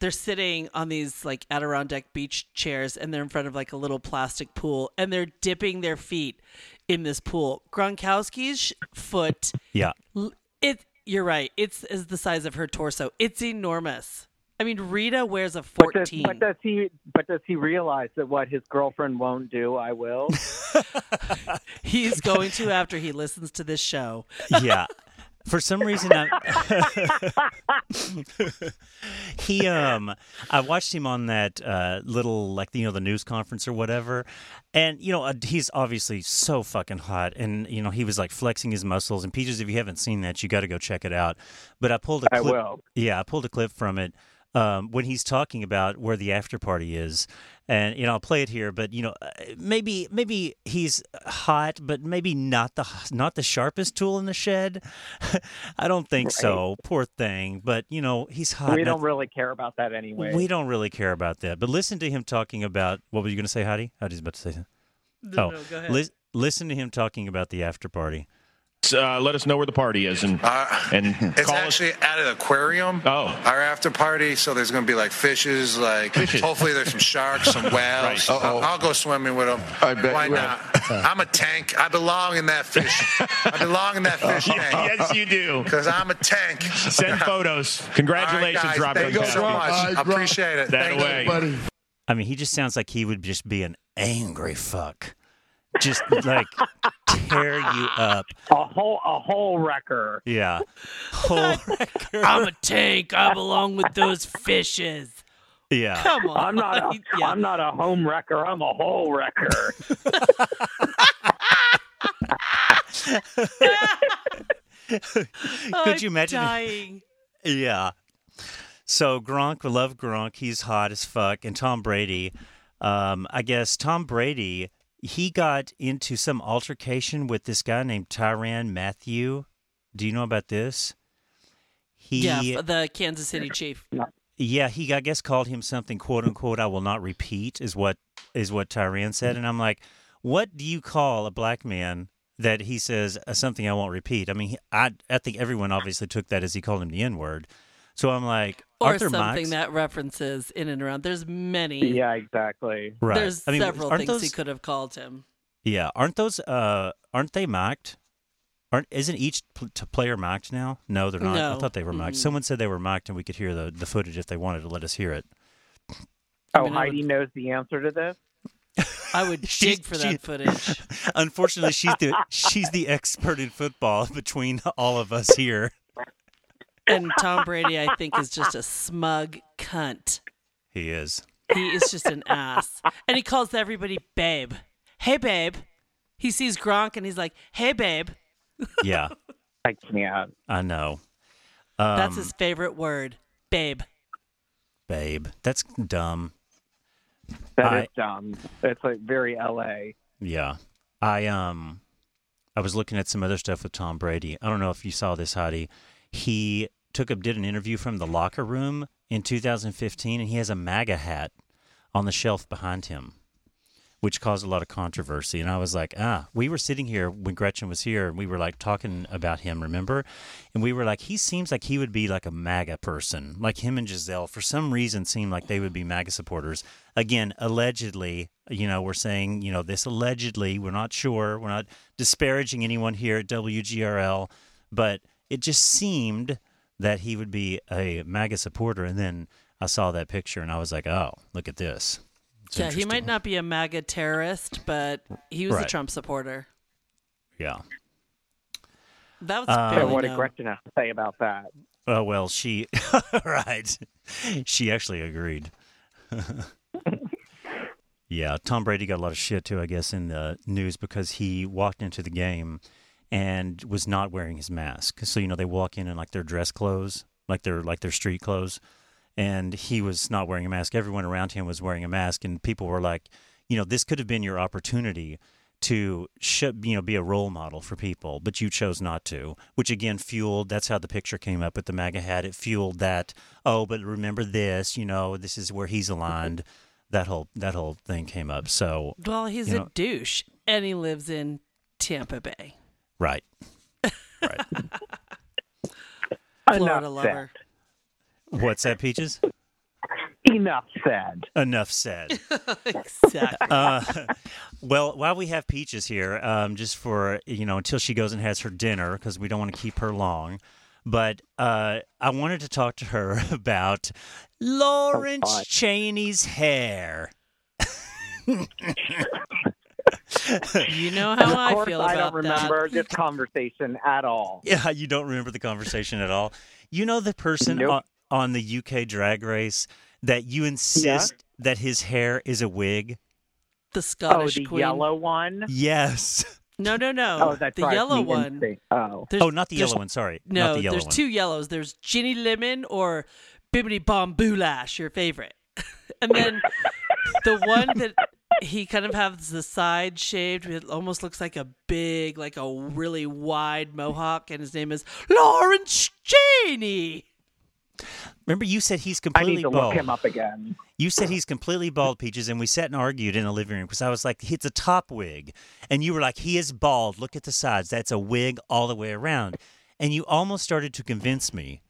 they're sitting on these like Adirondack beach chairs, and they're in front of like a little plastic pool, and they're dipping their feet in this pool. Gronkowski's foot, yeah. it. You're right. It's is the size of her torso. It's enormous. I mean, Rita wears a But does, 14. but does he? But does he realize that what his girlfriend won't do, I will? He's going to after he listens to this show. yeah. For some reason, I, he um, I watched him on that uh, little like you know the news conference or whatever, and you know uh, he's obviously so fucking hot, and you know he was like flexing his muscles. And Peaches, if you haven't seen that, you got to go check it out. But I pulled a I clip. will. Yeah, I pulled a clip from it um, when he's talking about where the after party is, and you know I'll play it here. But you know uh, maybe maybe he's hot, but maybe not the not the sharpest tool in the shed. I don't think so. Poor thing. But you know he's hot. we don't really care about that anyway. we don't really care about that. But listen to him talking about what were you going to say, Heidi? Heidi's about to say something. No, oh, no, go ahead. lis- listen to him talking about the after party. Uh, let us know where the party is and Uh, and it's call us. actually at an aquarium. Oh. Our after party, so there's going to be like fishes, like Fishes. hopefully there's some sharks, some whales. Right. I'll, I'll go swimming with them. I bet Why you will. not? I'm a tank. I belong in that fish. I belong in that fish tank yes, you do. because I'm a tank. Send photos. All right, Congratulations, guys, Rob Thank you so much. I appreciate it. That Thank away. you. buddy. I mean, he just sounds like he would just be an angry fuck. Just like tear you up. a whole a whole wrecker. Yeah. Whole I'm a tank. I belong with those fishes. yeah. Come on. I'm not a Yeah. am not a home wrecker. I'm a whole wrecker. Could you I'm imagine? Dying. Yeah. So Gronk, we love Gronk. He's hot as fuck. And Tom Brady, um, I guess Tom Brady, he got into some altercation with this guy named Tyrann Mathieu. Do you know about this? He, Yeah, the Kansas City Chief. yeah, he I guess called him something quote unquote I will not repeat is what is what Tyran said, and I'm like, what do you call a black man that he says uh, something I won't repeat? I mean, I I think everyone obviously took that as he called him the N word. So I'm like, Or aren't there something mocks? that references in and around. There's many. yeah, exactly. right? There's I mean, several aren't things those, he could have called him. Yeah, aren't those uh aren't they mocked? Aren't isn't each pl- t- player mocked now? No, they're not. I thought they were mocked. Mm-mm. Someone said they were mocked, and we could hear the the footage if they wanted to let us hear it. Oh, mean, I Heidi knows the answer to this. I would She's- dig for she- that footage. Unfortunately, she's the she's the expert in football between all of us here. And Tom Brady, I think, is just a smug cunt. He is. He is just an ass. And he calls everybody babe. Hey, babe. He sees Gronk and he's like, "Hey, babe." Yeah, I can't. I know. Um, That's his favorite word, babe. babe. That's dumb. That is I- dumb. It's like very LA. Yeah. I um I was looking at some other stuff with Tom Brady. I don't know if you saw this, Heidi. He took up did an interview from the locker room in 2015 and he has a MAGA hat on the shelf behind him. Which caused a lot of controversy. And I was like, ah, we were sitting here when Gretchen was here and we were like talking about him, remember? And we were like, he seems like he would be like a MAGA person. Like him and Gisele, for some reason, seemed like they would be MAGA supporters. Again, allegedly, you know, we're saying, you know, this allegedly, we're not sure. We're not disparaging anyone here at WGRL, but it just seemed that he would be a MAGA supporter. And then I saw that picture and I was like, oh, look at this. It's yeah, he might not be a MAGA terrorist, but he was a Trump supporter. Yeah. That was Um, So what did known. Gretchen have to say about that? Oh well, she right. She actually agreed. yeah, Tom Brady got a lot of shit too, I guess, in the news because he walked into the game and was not wearing his mask. So you know they walk in in like their dress clothes, like their like their street clothes, and he was not wearing a mask. Everyone around him was wearing a mask, and people were like, you know, this could have been your opportunity to sh- you know be a role model for people, but you chose not to, which again fueled. That's how the picture came up with the MAGA hat. It fueled that. Oh, but remember this. You know, this is where he's aligned. That whole that whole thing came up. So Well, he's you a douche, and he lives in Tampa Bay. Right, right. Florida Enough lover. What's that, Peaches? Enough said. Enough said. exactly. uh, well, while we have Peaches here, um, just for you know, until she goes and has her dinner, because we don't want to keep her long. But uh, I wanted to talk to her about Lawrence God. Chaney's hair. You know how of I course, feel I about don't remember that. this conversation at all. Yeah, you don't remember the conversation at all. You know the person Nope. on, on the UK Drag Race that you insist that his hair is a wig. The Oh, Scottish the queen. yellow one. Yes. No, no, no. Oh, that the drives yellow me one. insane. Oh, There's- oh, not the yellow one. Sorry, No, not the yellow there's one. two yellows. There's Ginny Lemon or Bimini Bon Boulash, your favorite. and then the one that he kind of has the side shaved, it almost looks like a big, like a really wide mohawk, and his name is Lawrence Chaney. Remember, you said he's I completely need to bald. look him up again. You said he's completely bald, Peaches, and we sat and argued in the living room because I was like, it's a top wig. And you were like, he is bald. Look at the sides. That's a wig all the way around. And you almost started to convince me.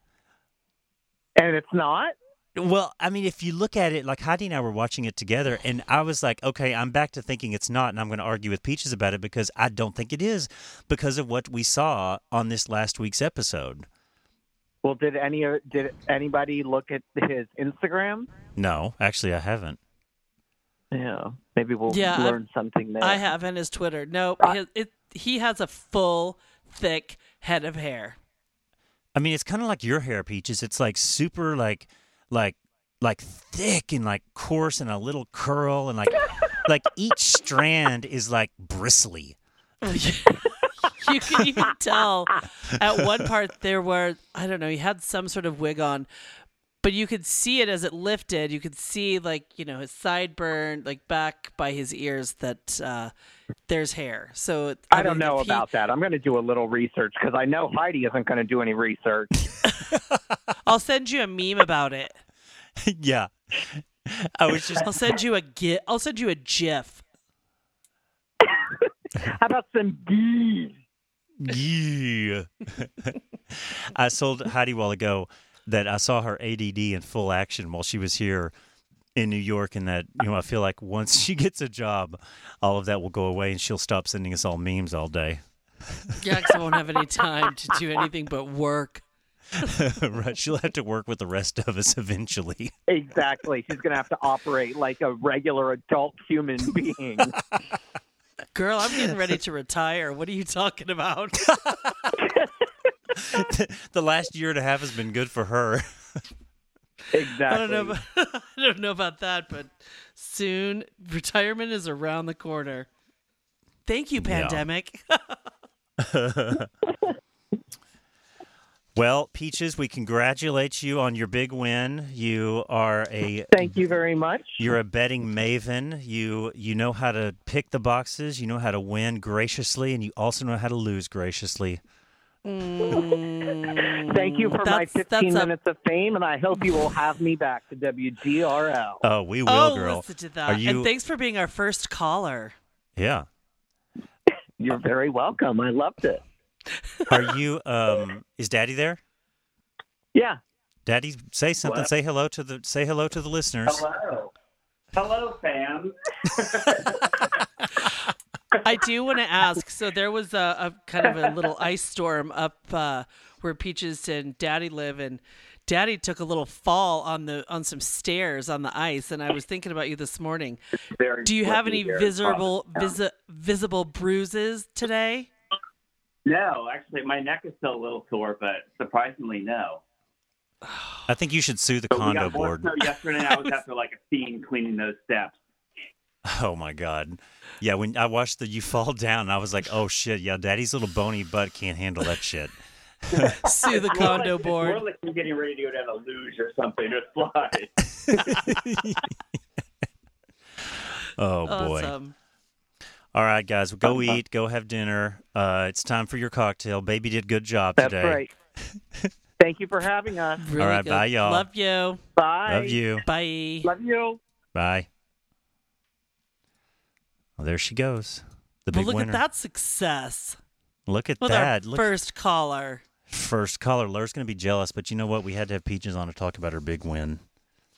And it's not. Well, I mean, if you look at it, like Heidi and I were watching it together, and I was like, okay, I'm back to thinking it's not, and I'm going to argue with Peaches about it because I don't think it is because of what we saw on this last week's episode. Well, did any did anybody look at his Instagram? No, actually, I haven't. Yeah, maybe we'll Yeah, I- learn something there. I have in his Twitter. No, Uh, his, it, he has a full, thick head of hair. I mean, it's kind of like your hair, Peaches. It's like super, like, like, like thick and like coarse and a little curl and like, like each strand is like bristly. you can even tell at one part there were I don't know, he had some sort of wig on, but you could see it as it lifted. You could see like, you know, his sideburn, like back by his ears that uh there's hair. So I don't mean, know if he- about that. I'm going to do a little research because I know Heidi isn't going to do any research. I'll send you a meme about it. yeah, I was just I'll send you a gif. I'll send you a gif. How about some geese? yeah. I told Heidi a while ago that I saw her ADD in full action while she was here in New York, and that you know I feel like once she gets a job, all of that will go away, and she'll stop sending us all memes all day. Yeah, 'cause I won't have any time to do anything but work. right? She'll have to work with the rest of us eventually. Exactly. She's going to have to operate like a regular adult human being. Girl, I'm getting ready to retire. What are you talking about? the last year and a half has been good for her. exactly. I don't know. About, I don't know about that, but soon retirement is around the corner. Thank you, Yeah. pandemic. Well, Peaches, we congratulate you on your big win. You are a Thank you very much. you're a betting maven. You you know how to pick the boxes. You know how to win graciously, and you also know how to lose graciously. Thank you for my 15 that's a- minutes of fame, and I hope you will have me back to WGRL. Oh, we will, oh, girl. listen to that. Are you? And thanks for being our first caller. yeah. You're very welcome. I loved it. Are you? Um, is Daddy there? Yeah. Daddy, say something. What? Say hello to the. Say hello to the listeners. Hello. Hello, fans. I do want to ask. So there was a, a kind of a little ice storm up uh, where Peaches and Daddy live, and Daddy took a little fall on the on some stairs on the ice. And I was thinking about you this morning. Do you have any visible visi- visible bruises today? No, actually, my neck is still a little sore, but surprisingly, no. I think you should sue the But we condo got more board. snow yesterday. and I was after like a fiend cleaning those steps. Oh my god. Yeah, when I watched the you fall down, I was like, oh shit, yeah, Daddy's little bony butt can't handle that shit. Sue the condo like, board. more like I'm getting ready to go down a luge or something or slide. Oh boy. Awesome. All right, guys, go eat, go have dinner. Uh, it's time for your cocktail. Baby did good job That's today. right. Thank you for having us. Really All right, good. bye, y'all. Love you. Bye. Love you. Bye. Love you. Bye. Well, there she goes. The big look winner. at that success Look at with that. our Look, first caller. first caller. Laura's going to be jealous, but you know what? We had to have Peaches on to talk about her big win.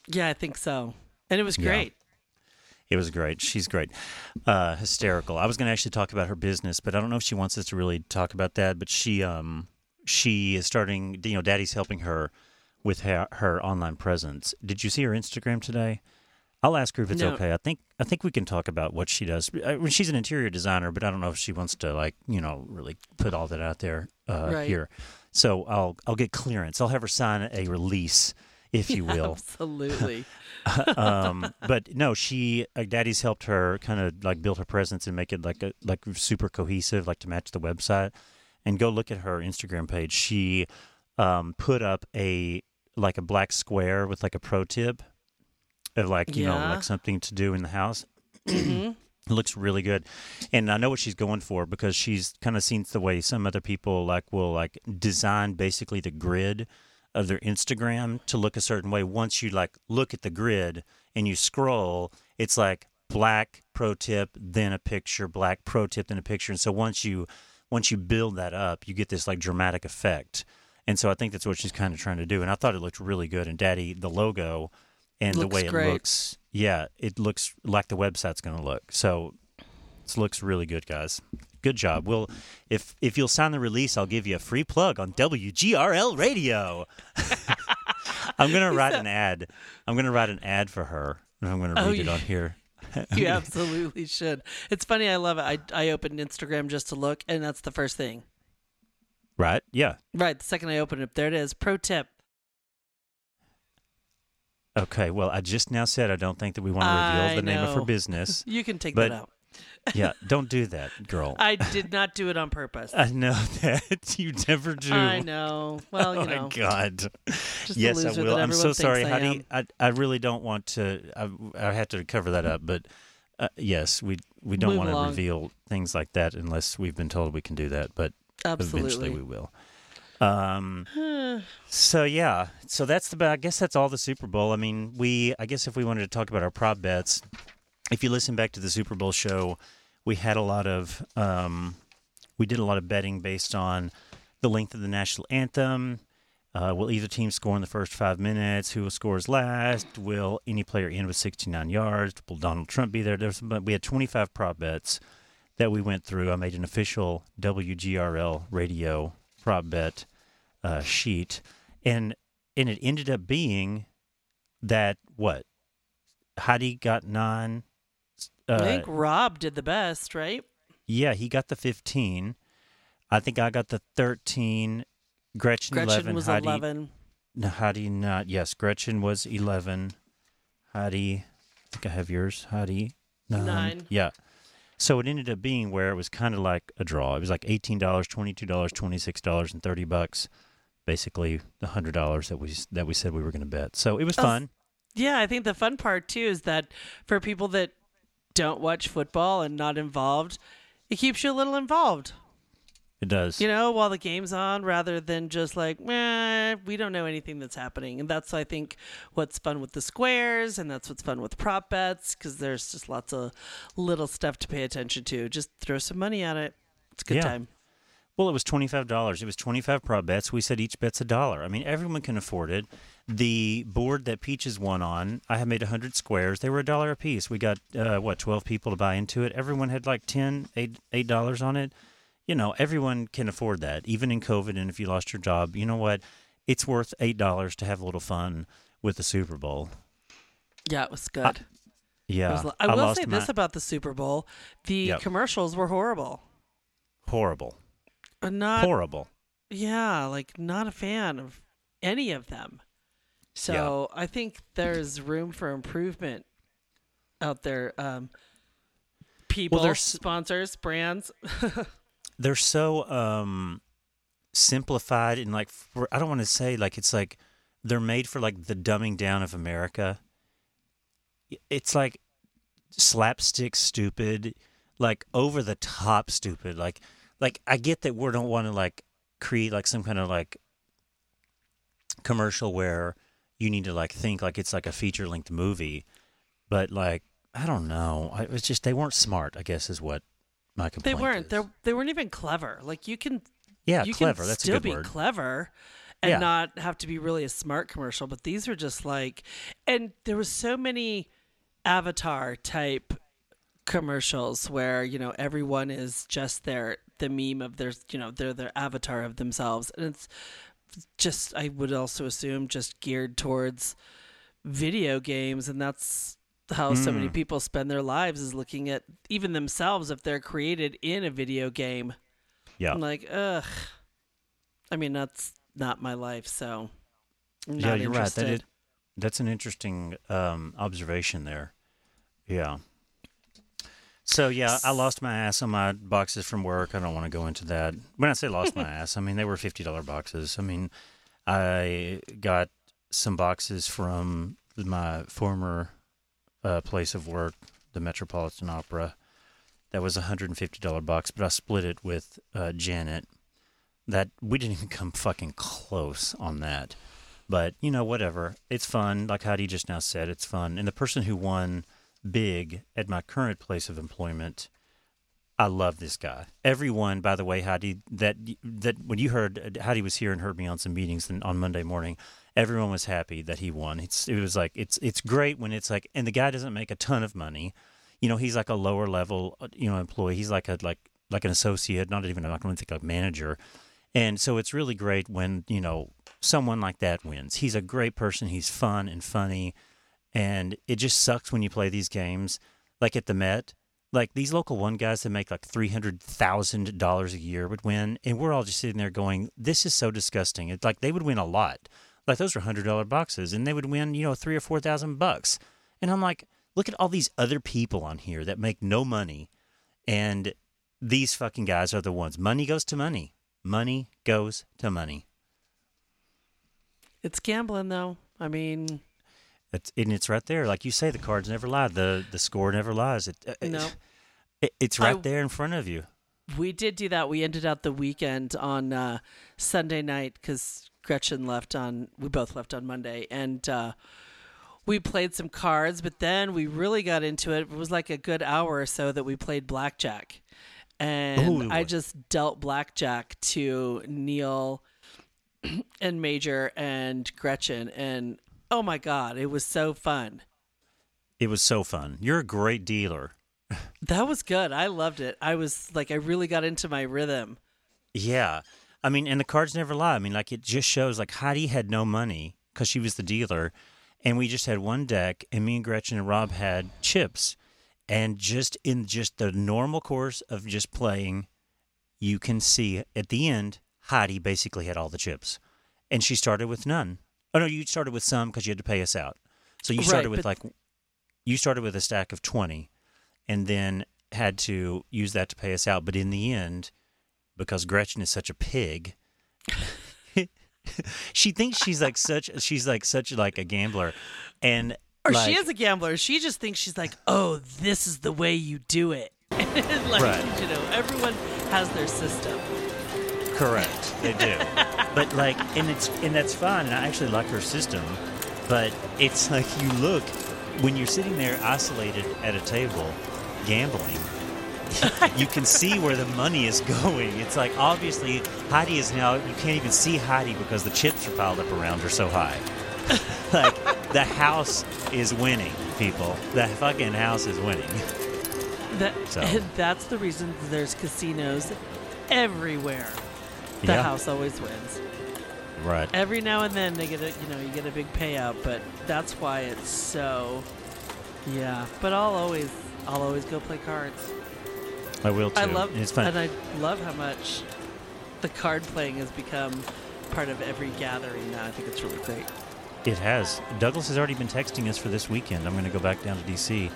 Yeah, I think so. And it was Yeah. great. It was great. She's great. Uh, hysterical. I was going to actually talk about her business, but I don't know if she wants us to really talk about that. But she, um, she is starting. You know, Daddy's helping her with her, her online presence. Did you see her Instagram today? I'll ask her if it's No. okay. I think I think we can talk about what she does. I mean, she's an interior designer, but I don't know if she wants to like you know really put all that out there uh, Right. here. So I'll I'll get clearance. I'll have her sign a release, if you will. Absolutely. um, but no, she uh, Daddy's helped her kind of like build her presence and make it like a like super cohesive, like to match the website. And go look at her Instagram page. She um, put up a like a black square with like a pro tip of like you know like something to do in the house. hmm It looks really good, and I know what she's going for because she's kind of seen the way some other people like will like design basically the grid of their Instagram to look a certain way. Once you like look at the grid and you scroll, it's like black pro tip, then a picture, black pro tip, then a picture, and so once you once you build that up, you get this like dramatic effect. And so I think that's what she's kind of trying to do. And I thought it looked really good. And Daddy, the logo and the way it great. looks, yeah, it looks like the website's going to look. So it looks really good, guys. Good job. Well, if if you'll sign the release, I'll give you a free plug on WGRL Radio. I'm gonna write an ad. I'm gonna write an ad for her, and I'm gonna Oh, read it yeah. on here. You absolutely should. It's funny. I love it. I, I opened Instagram just to look, and that's the first thing. Right? Yeah. Right. The second I open it, up, there it is. Pro tip. Okay. Well, I just now said I don't think that we want to reveal I the name of her know. business. You can take But- that out. yeah. Don't do that, girl. I did not do it on purpose. I know that you never do. I know. Well, you oh know, my god. just the yes, I loser will. that I'm so sorry, I honey. am. I, I really don't want to. I, I have to cover that up, but uh, yes, we we don't Move want to along. reveal things like that unless we've been told we can do that. But eventually we will. Um. So yeah, so that's the. I guess that's all the Super Bowl. I mean, we. I guess if we wanted to talk about our prop bets, if you listen back to the Super Bowl show, we had a lot of. Um, we did a lot of betting based on the length of the national anthem. Uh, will either team score in the first five minutes? Who scores last? Will any player end with 69 yards? Will Donald Trump be there? There's, we had 25 prop bets that we went through. I made an official WGRL radio prop bet uh, sheet, and and it ended up being that what Heidi got nine. I Uh, think Rob did the best, right? yeah, he got the 15. I think I got the 13. Gretchen, Gretchen 11. was Heidi, 11. No, Heidi not. Yes, Gretchen was 11. Heidi, I think I have yours. Heidi, nine. Nine. Yeah. So it ended up being where it was kind of like a draw. It was like eighteen dollars, twenty two dollars, twenty six dollars, and thirty bucks. Basically, the hundred dollars that we that we said we were going to bet. So it was Oh, fun. Yeah, I think the fun part too is that for people that don't watch football and not involved, it keeps you a little involved. It does. You know, while the game's on, rather than just like, meh, we don't know anything that's happening. And that's, I think, what's fun with the squares, and that's what's fun with prop bets, because there's just lots of little stuff to pay attention to. Just throw some money at it. It's a good Yeah. time. Well, it was twenty five dollars. It was twenty five prop bets. We said each bet's a dollar. I mean, everyone can afford it. The board that Peaches won on, I had made hundred squares. They were a dollar a piece. We got uh, what twelve people to buy into it. Everyone had like ten, eight, eight dollars on it. You know, everyone can afford that, even in COVID. And if you lost your job, you know what? It's worth eight dollars to have a little fun with the Super Bowl. Yeah, it was good. Yeah, was lo- I, will say my- this about the Super Bowl the Yep. commercials were horrible. horrible, Uh, Not horrible. Yeah, like not a fan of any of them. So I think there's room for improvement out there. Um, people, there's- sponsors, brands. they're so um simplified and like for, I don't want to say like it's like they're made for like the dumbing down of America. It's like slapstick stupid, like over the top stupid. Like like I get that we don't want to like create like some kind of like commercial where you need to like think like it's like a feature length movie, but like I don't know. I- It was just they weren't smart. I guess is what my complaint. they weren't. They they weren't even clever. Like you can. Yeah, you clever. Can That's a still be word. clever. And Yeah. not have to be really a smart commercial, but these were just like, and there was so many avatar type commercials where you know everyone is just their the meme of their you know they're their avatar of themselves and it's just i would also assume just geared towards video games and that's how so many Mm. people spend their lives is looking at even themselves if they're created in a video game Yeah. i'm like ugh i mean that's not my life so I'm yeah, you're interested. right. That is, that's an interesting um, observation there. Yeah. So yeah, I lost my ass on my boxes from work. I don't want to go into that. When I say lost my ass, I mean they were fifty dollar boxes. I mean, I got some boxes from my former uh, place of work, the Metropolitan Opera. That was a hundred and fifty dollar box, but I split it with uh, Janet. That we didn't even come fucking close on that. But you know, whatever. It's fun. Like Heidi just now said, it's fun. And the person who won big at my current place of employment, I love this guy. Everyone, by the way, Heidi, that that when you heard Heidi was here and heard me on some meetings on Monday morning, everyone was happy that he won. It's it was like it's it's great when it's like, and the guy doesn't make a ton of money. You know, he's like a lower level, you know, employee. He's like a like like an associate, not even I'm not to think a manager. And so it's really great when, you know, someone like that wins. He's a great person. He's fun and funny. And it just sucks when you play these games like at the Met. Like these local one guys that make like $300,000 a year would win. And we're all just sitting there going, this is so disgusting. It's like they would win a lot. Like those are $100 boxes and they would win, you know, three or 4,000 bucks. And I'm like, look at all these other people on here that make no money. And these fucking guys are the ones. Money goes to money. Money goes to money. it's gambling though i mean It's and it's right there, like you say. The cards never lie. the The score never lies. It, it- No. it- it's right I- there in front of you. We did do that. We ended out the weekend on uh, Sunday night because Gretchen left on. We both left on Monday, and uh, we played some cards. But then we really got into it. It was like a good hour or so that we played blackjack, and Ooh. I just dealt blackjack to Neil and Major and Gretchen, and oh my god, it was so fun. It was so fun. You're a great dealer. That was good. I loved it. I was like, I really got into my rhythm. Yeah, I mean, and the cards never lie. I mean, like it just shows. Like Heidi had no money because she was the dealer, and we just had one deck, and me and Gretchen and Rob had chips, and just in just the normal course of just playing, you can see at the end Heidi basically had all the chips, and she started with none. Oh no, you started with some because you had to pay us out. So you Right, started with but- like, you started with a stack of twenty, and then had to use that to pay us out. But in the end, because Gretchen is such a pig, she thinks she's like such she's like such like a gambler, and Or like, she is a gambler. She just thinks she's like, oh, this is the way you do it. like, Right. you know, everyone has their system. Correct, they do. but like, and it's and that's fine. And I actually like her system, but it's like you look when you're sitting there isolated at a table gambling. you can see where the money is going. It's like obviously Heidi is now. You can't even see Heidi because the chips are piled up around her so high. like the house is winning, people. The fucking house is winning. That, So. that's the reason there's casinos everywhere. The Yeah. house always wins. Right. Every now and then they get a you know you get a big payout, but that's why it's so. Yeah, but I'll always I'll always go play cards. I will too. I love It's fun. and I love how much the card playing has become part of every gathering now. I think it's really great. It has. Douglas has already been texting us for this weekend. I'm going to go back down to DC,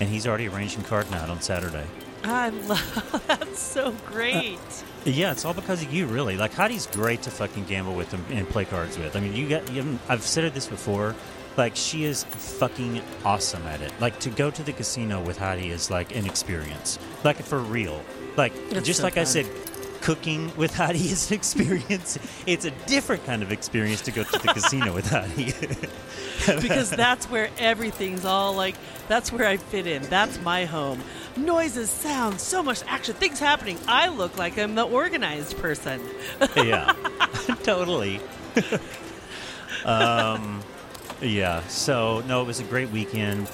and he's already arranging card night on Saturday. I love that's so great. Yeah, it's all because of you, really. Like Heidi's great to fucking gamble with and, and play cards with. I mean, you got. You, I've said this before. Like she is fucking awesome at it. Like to go to the casino with Heidi is like an experience. Like for real. Like just so like I said, cooking with Heidi is an experience. It's a different kind of experience to go to the casino with Heidi. because that's where everything's all like that's where I fit in. That's my home. Noises, sounds, so much action, things happening. I look like I'm the organized person. yeah, totally. um, yeah. So no, it was a great weekend.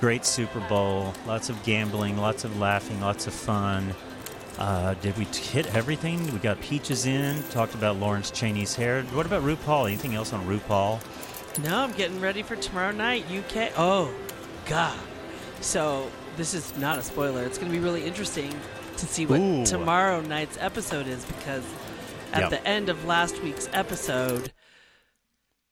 Great Super Bowl. Lots of gambling. Lots of laughing. Lots of fun. Uh, did we hit everything? We got peaches in. Talked about Lawrence Chaney's hair. What about RuPaul? Anything else on RuPaul? No, I'm getting ready for tomorrow night, UK. Oh, God. So, this is not a spoiler. It's going to be really interesting to see what Ooh. tomorrow night's episode is because at Yep. the end of last week's episode,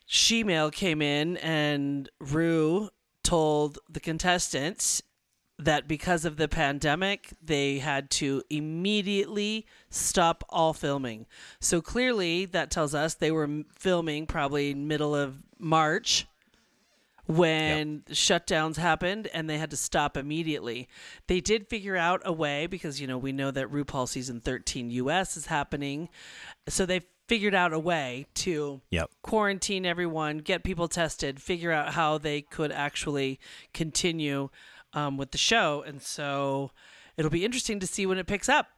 Michelle came in and Ru told the contestants that because of the pandemic, they had to immediately stop all filming. So clearly, that tells us they were filming probably middle of March when shutdowns happened and they had to stop immediately. They did figure out a way because, you know, we know that RuPaul season 13 US is happening. So they figured out a way to Yep. quarantine everyone, get people tested, figure out how they could actually continue um, with the show. And so it'll be interesting to see when it picks up.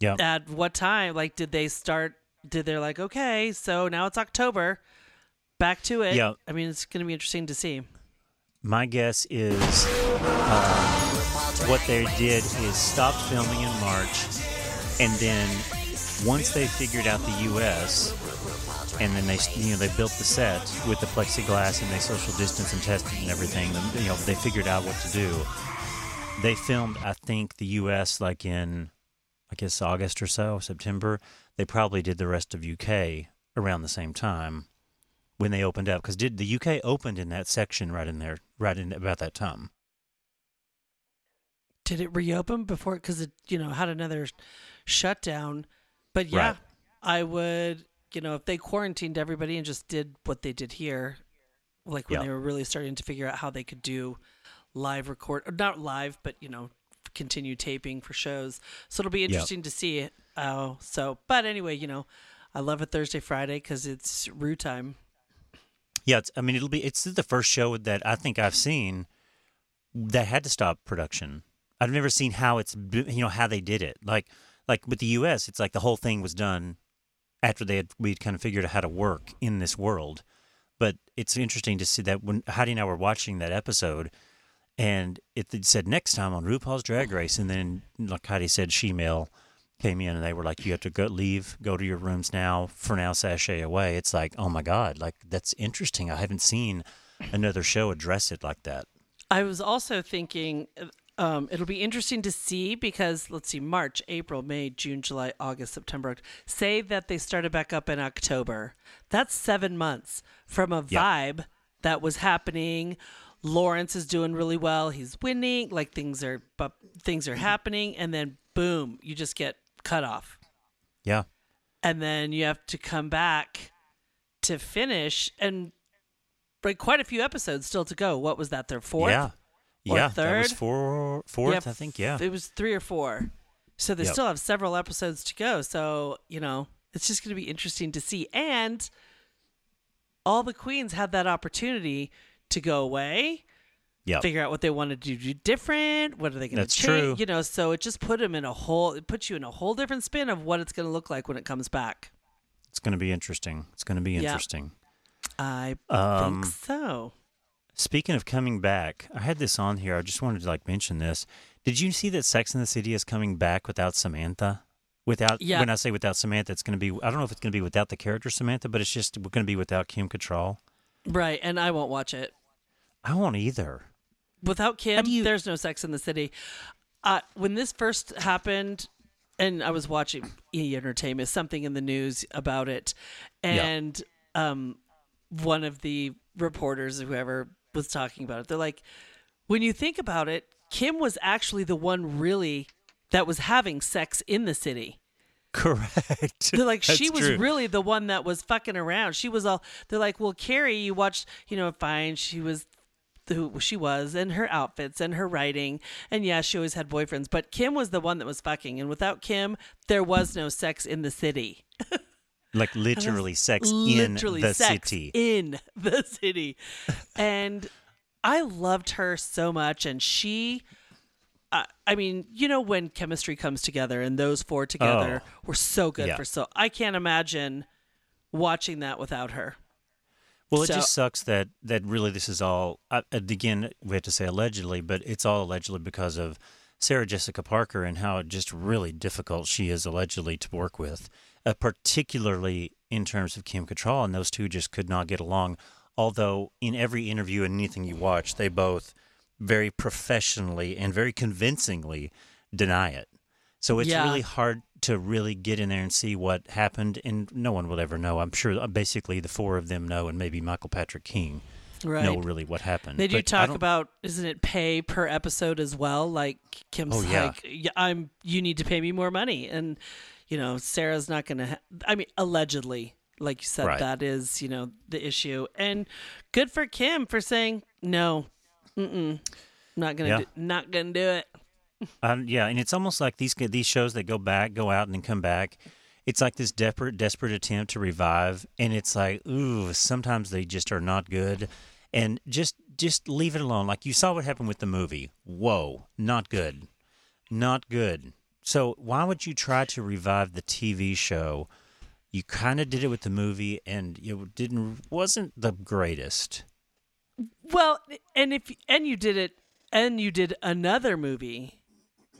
Yep. At what time? Like, did they start? Did they're like, okay, so now it's October, back to it? Yeah. I mean, it's going to be interesting to see. My guess is um, what they did is stopped filming in March, and then once they figured out the U.S. and then they you know they built the set with the plexiglass and they social distance and tested and everything. You know they figured out what to do. They filmed, I think, the U.S. like in, I guess August or so, September. They probably did the rest of UK around the same time when they opened up because did the UK opened in that section right in there right in about that time. Did it reopen before? Because it, you know, had another shutdown. But yeah, Right. I would, you know, if they quarantined everybody and just did what they did here, like when Yeah. they were really starting to figure out how they could do live record, or not live, but you know, continue taping for shows. So it'll be interesting to see. it. Uh, so, but anyway, you know, I love it Thursday, Friday because it's Ru time. Yeah, it's, I mean it'll be it's the first show that I think I've seen that had to stop production. I've never seen how it's you know how they did it. Like like with the U.S., it's like the whole thing was done after they had we kind of figured out how to work in this world. But it's interesting to see that when Heidi and I were watching that episode, and it, said next time on RuPaul's Drag Race, and then like Heidi said, she Michelle came in and they were like, you have to go leave, go to your rooms now. For now, sashay away. It's like, oh my god, like that's interesting. I haven't seen another show address it like that. I was also thinking um, it'll be interesting to see because let's see, March, April, May, June, July, August, September. Say that they started back up in October. That's seven months from a Yeah. vibe that was happening Lawrence is doing really well. He's winning. Like things are, but things are happening, and then boom, you just get cut off, Yeah. and then you have to come back to finish, and like quite a few episodes still to go. What was that? Their fourth? Yeah. Yeah. That was third? four, fourth, Yeah, I think. Yeah. It was three or four. So they Yep. still have several episodes to go. So, you know, it's just going to be interesting to see. And all the queens had that opportunity to go away, Yeah. figure out what they wanted to do different. What are they going to That's change? true. You know, so it just put them in a whole, it puts you in a whole different spin of what it's going to look like when it comes back. It's going to be interesting. It's going to be interesting. I Um, think so. Speaking of coming back, I had this on here. I just wanted to like mention this. Did you see that Sex in the City is coming back without Samantha? Without Yeah. when I say without Samantha, it's going to be. I don't know if it's going to be without the character Samantha, but it's just going to be without Kim Cattrall. Right. And I won't watch it. I won't either. without Kim, you- there's no Sex in the City. Uh, when this first happened, and I was watching E Entertainment, something in the news about it, Yeah. and um, one of the reporters, whoever was talking about it, they're like, when you think about it, Kim was actually the one really that was having sex in the city. Correct. They're like, she was true. really the one that was fucking around. She was all. They're like, well, Carrie, you watched, you know, fine. She was who she was, and her outfits, and her writing, and yeah, she always had boyfriends. But Kim was the one that was fucking, and without Kim, there was no sex in the city. like literally sex Literally in the sex city. in the city, and I loved her so much, and she. I I mean, you know, when chemistry comes together and those four together Oh. were so good Yeah. for so. I can't imagine watching that without her. Well, it just sucks that that really this is all. Uh, again, we have to say allegedly, but it's all allegedly because of Sarah Jessica Parker and how just really difficult she is allegedly to work with, uh, particularly in terms of Kim Cattrall, and those two just could not get along. Although in every interview and anything you watch, they both very professionally and very convincingly deny it. So it's Yeah. really hard to really get in there and see what happened, and no one will ever know. I'm sure uh, basically the four of them know, and maybe Michael Patrick King Right. know really what happened. They do But talk about isn't it pay per episode as well? Like Kim's Oh, yeah. like, I'm you need to pay me more money, and you know Sarah's not gonna. Ha- I mean, allegedly, like you said, Right. that is you know the issue, and good for Kim for saying no, mm-mm, not gonna Yeah. do, not gonna do it. Um, yeah, and it's almost like these these shows that go back, go out, and then come back. It's like this desperate, desperate attempt to revive, and it's like, ooh, sometimes they just are not good, and just just leave it alone. Like you saw what happened with the movie. Whoa, not good, not good. So why would you try to revive the TV show? You kind of did it with the movie, and it didn't wasn't the greatest. Well, and if and you did it, and you did another movie.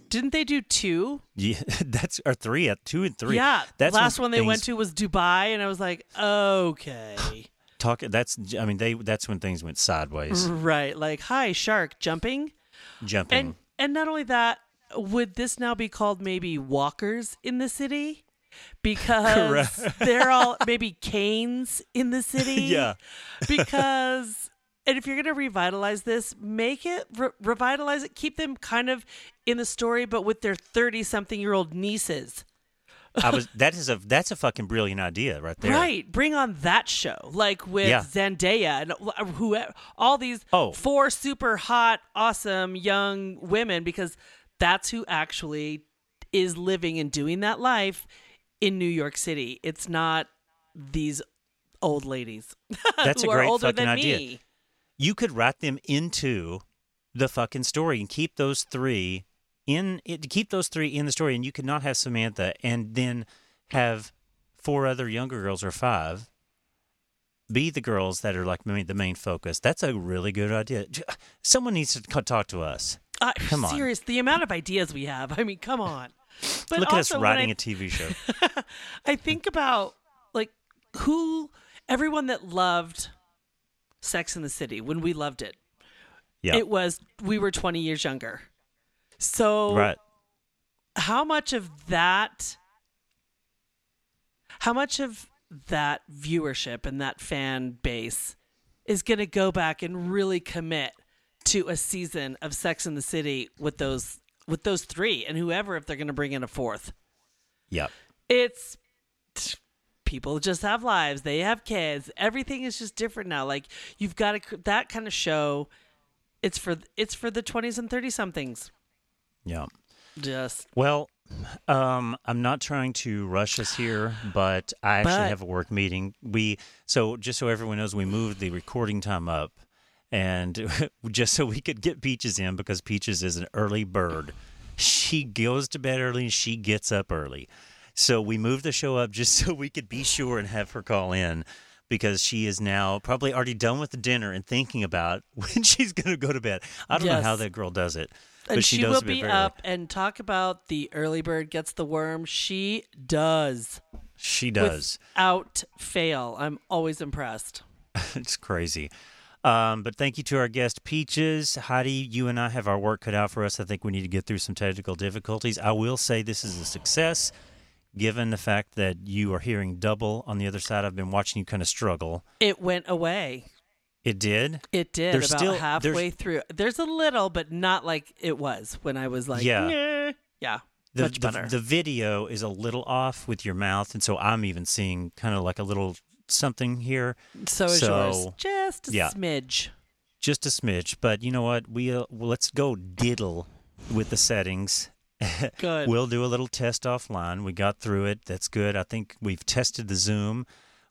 Didn't they do two? Yeah, that's or three, uh, two and three. Yeah, that's last one they went to was Dubai, and I was like, okay. talk that's i mean they that's when things went sideways Right. Like, hi, shark jumping. jumping And and not only that, would this now be called maybe walkers in the city? Because Correct. they're all maybe canes in the city. Yeah. Because and if you're going to revitalize this, make it re- revitalize it, keep them kind of in the story but with their 30 something year old nieces. i was that is a that's a fucking brilliant idea right there Right. Bring on that show, like with Yeah. Zendaya and who, all these Oh. four super hot, awesome young women, because that's who actually is living and doing that life in New York City. It's not these old ladies That's a great older fucking than idea. me. you could write them into the fucking story and keep those three in it keep those three in the story and you could not have samantha and then have four other younger girls or five be the girls that are like the main focus that's a really good idea someone needs to talk to us Uh, Come on. serious, the amount of ideas we have. I mean, come on. But look at us also when writing I- a tv show I think about like who everyone that loved Sex in the City when we loved it. yeah It was we were 20 years younger. So right how much of that how much of that viewership and that fan base is going to go back and really commit to a season of Sex in the City with those with those three and whoever if they're going to bring in a fourth. Yep. It's people just have lives. They have kids. Everything is just different now. Like you've got to that kind of show. It's for it's for the twenties and thirty somethings. Yep. Just Well, um, I'm not trying to rush us here, but I actually But- have a work meeting. We so just so everyone knows, we moved the recording time up, and just so we could get Peaches in because Peaches is an early bird. She goes to bed early and she gets up early. So we moved the show up just so we could be sure and have her call in because she is now probably already done with the dinner and thinking about when she's going to go to bed. I don't know how that girl does it. But and she, she, does will be up and talk about the early bird gets the worm. She does She does. without fail. I'm always impressed. it's crazy. Um, but thank you to our guest Peaches. Heidi, you and I have our work cut out for us. I think we need to get through some technical difficulties. I will say this is a success, given the fact that you are hearing double on the other side. I've been watching you kind of struggle. It went away. It did. It did There's about still- halfway there's- through. There's a little, but not like it was when I was like, Yeah. Yeah, The, much the, better. the video is a little off with your mouth, and so I'm even seeing kind of like a little something here. so is yours, just a yeah. smidge. just a smidge. But you know what? We uh, well, let's go diddle with the settings. Good. we'll do a little test offline. We got through it. That's good. I think we've tested the Zoom.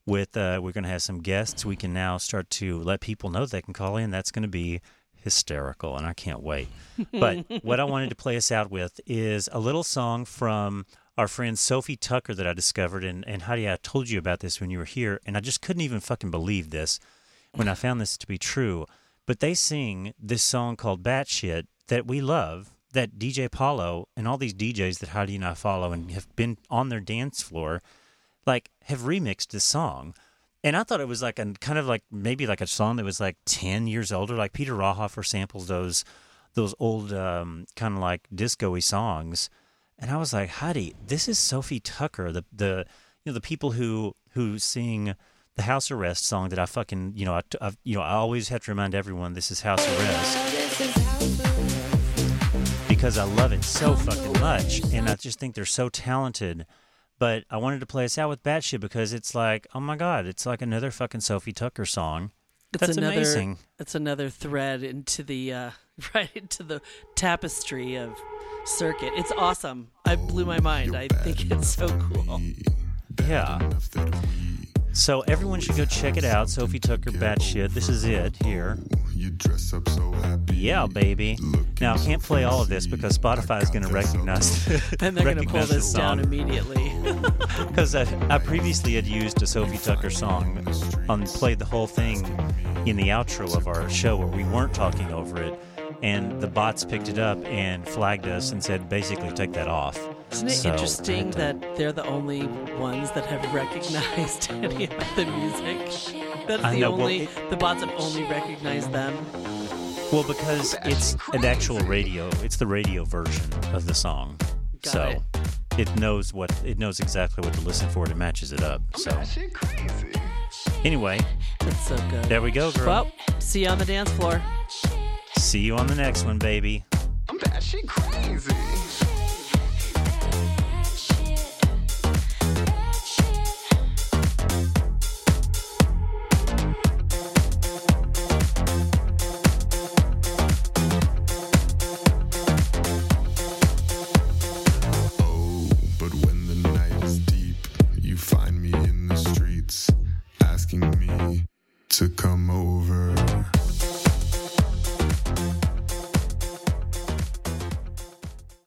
With uh, we're going to have some guests. We can now start to let people know they can call in. That's going to be hysterical, and I can't wait. But what I wanted to play us out with is a little song from our friend Sophie Tucker that I discovered. And, and Heidi, I told you about this when you were here, and I just couldn't even fucking believe this when I found this to be true. But they sing this song called Batshit that we love, that DJ Paulo and all these DJs that Heidi and I follow and have been on their dance floor, like, have remixed this song. And I thought it was like a kind of like maybe like a song that was like ten years older. Like Peter Rauhofer samples those those old um, kind of like disco-y songs, and I was like, Heidi, this is Sophie Tucker, the the you know the people who who sing the House Arrest song that I fucking you know I, I you know I always have to remind everyone this is House Arrest because I love it so fucking much, and I just think they're so talented. But I wanted to play us out with Batshit because it's like, oh my god, it's like another fucking Sophie Tucker song. It's That's another, amazing. It's another thread into the uh, right into the tapestry of circuit. It's awesome. I blew my mind. I think it's so cool. Yeah. So everyone should go check it out. Sophie Tucker Batshit. This is it here. You dress up so happy. Yeah, baby. Now I can't play all of this because Spotify is going to recognize And they're going to pull this down immediately. Because I, I previously had used a Sophie Tucker song and played the whole thing in the outro of our show where we weren't talking over it, and the bots picked it up and flagged us and said basically take that off. Isn't it So, interesting and, uh, that they're the only ones that have recognized any of the music? That's I the know, well, only it- the bots have only recognized them. Well, because it's an actual radio, it's the radio version of the song, Got so it. it. knows what it knows exactly what to listen for. and It matches it up. So anyway, That's so good. there we go, girl. Well, see you on the dance floor. See you on the next one, baby. I'm batshit crazy.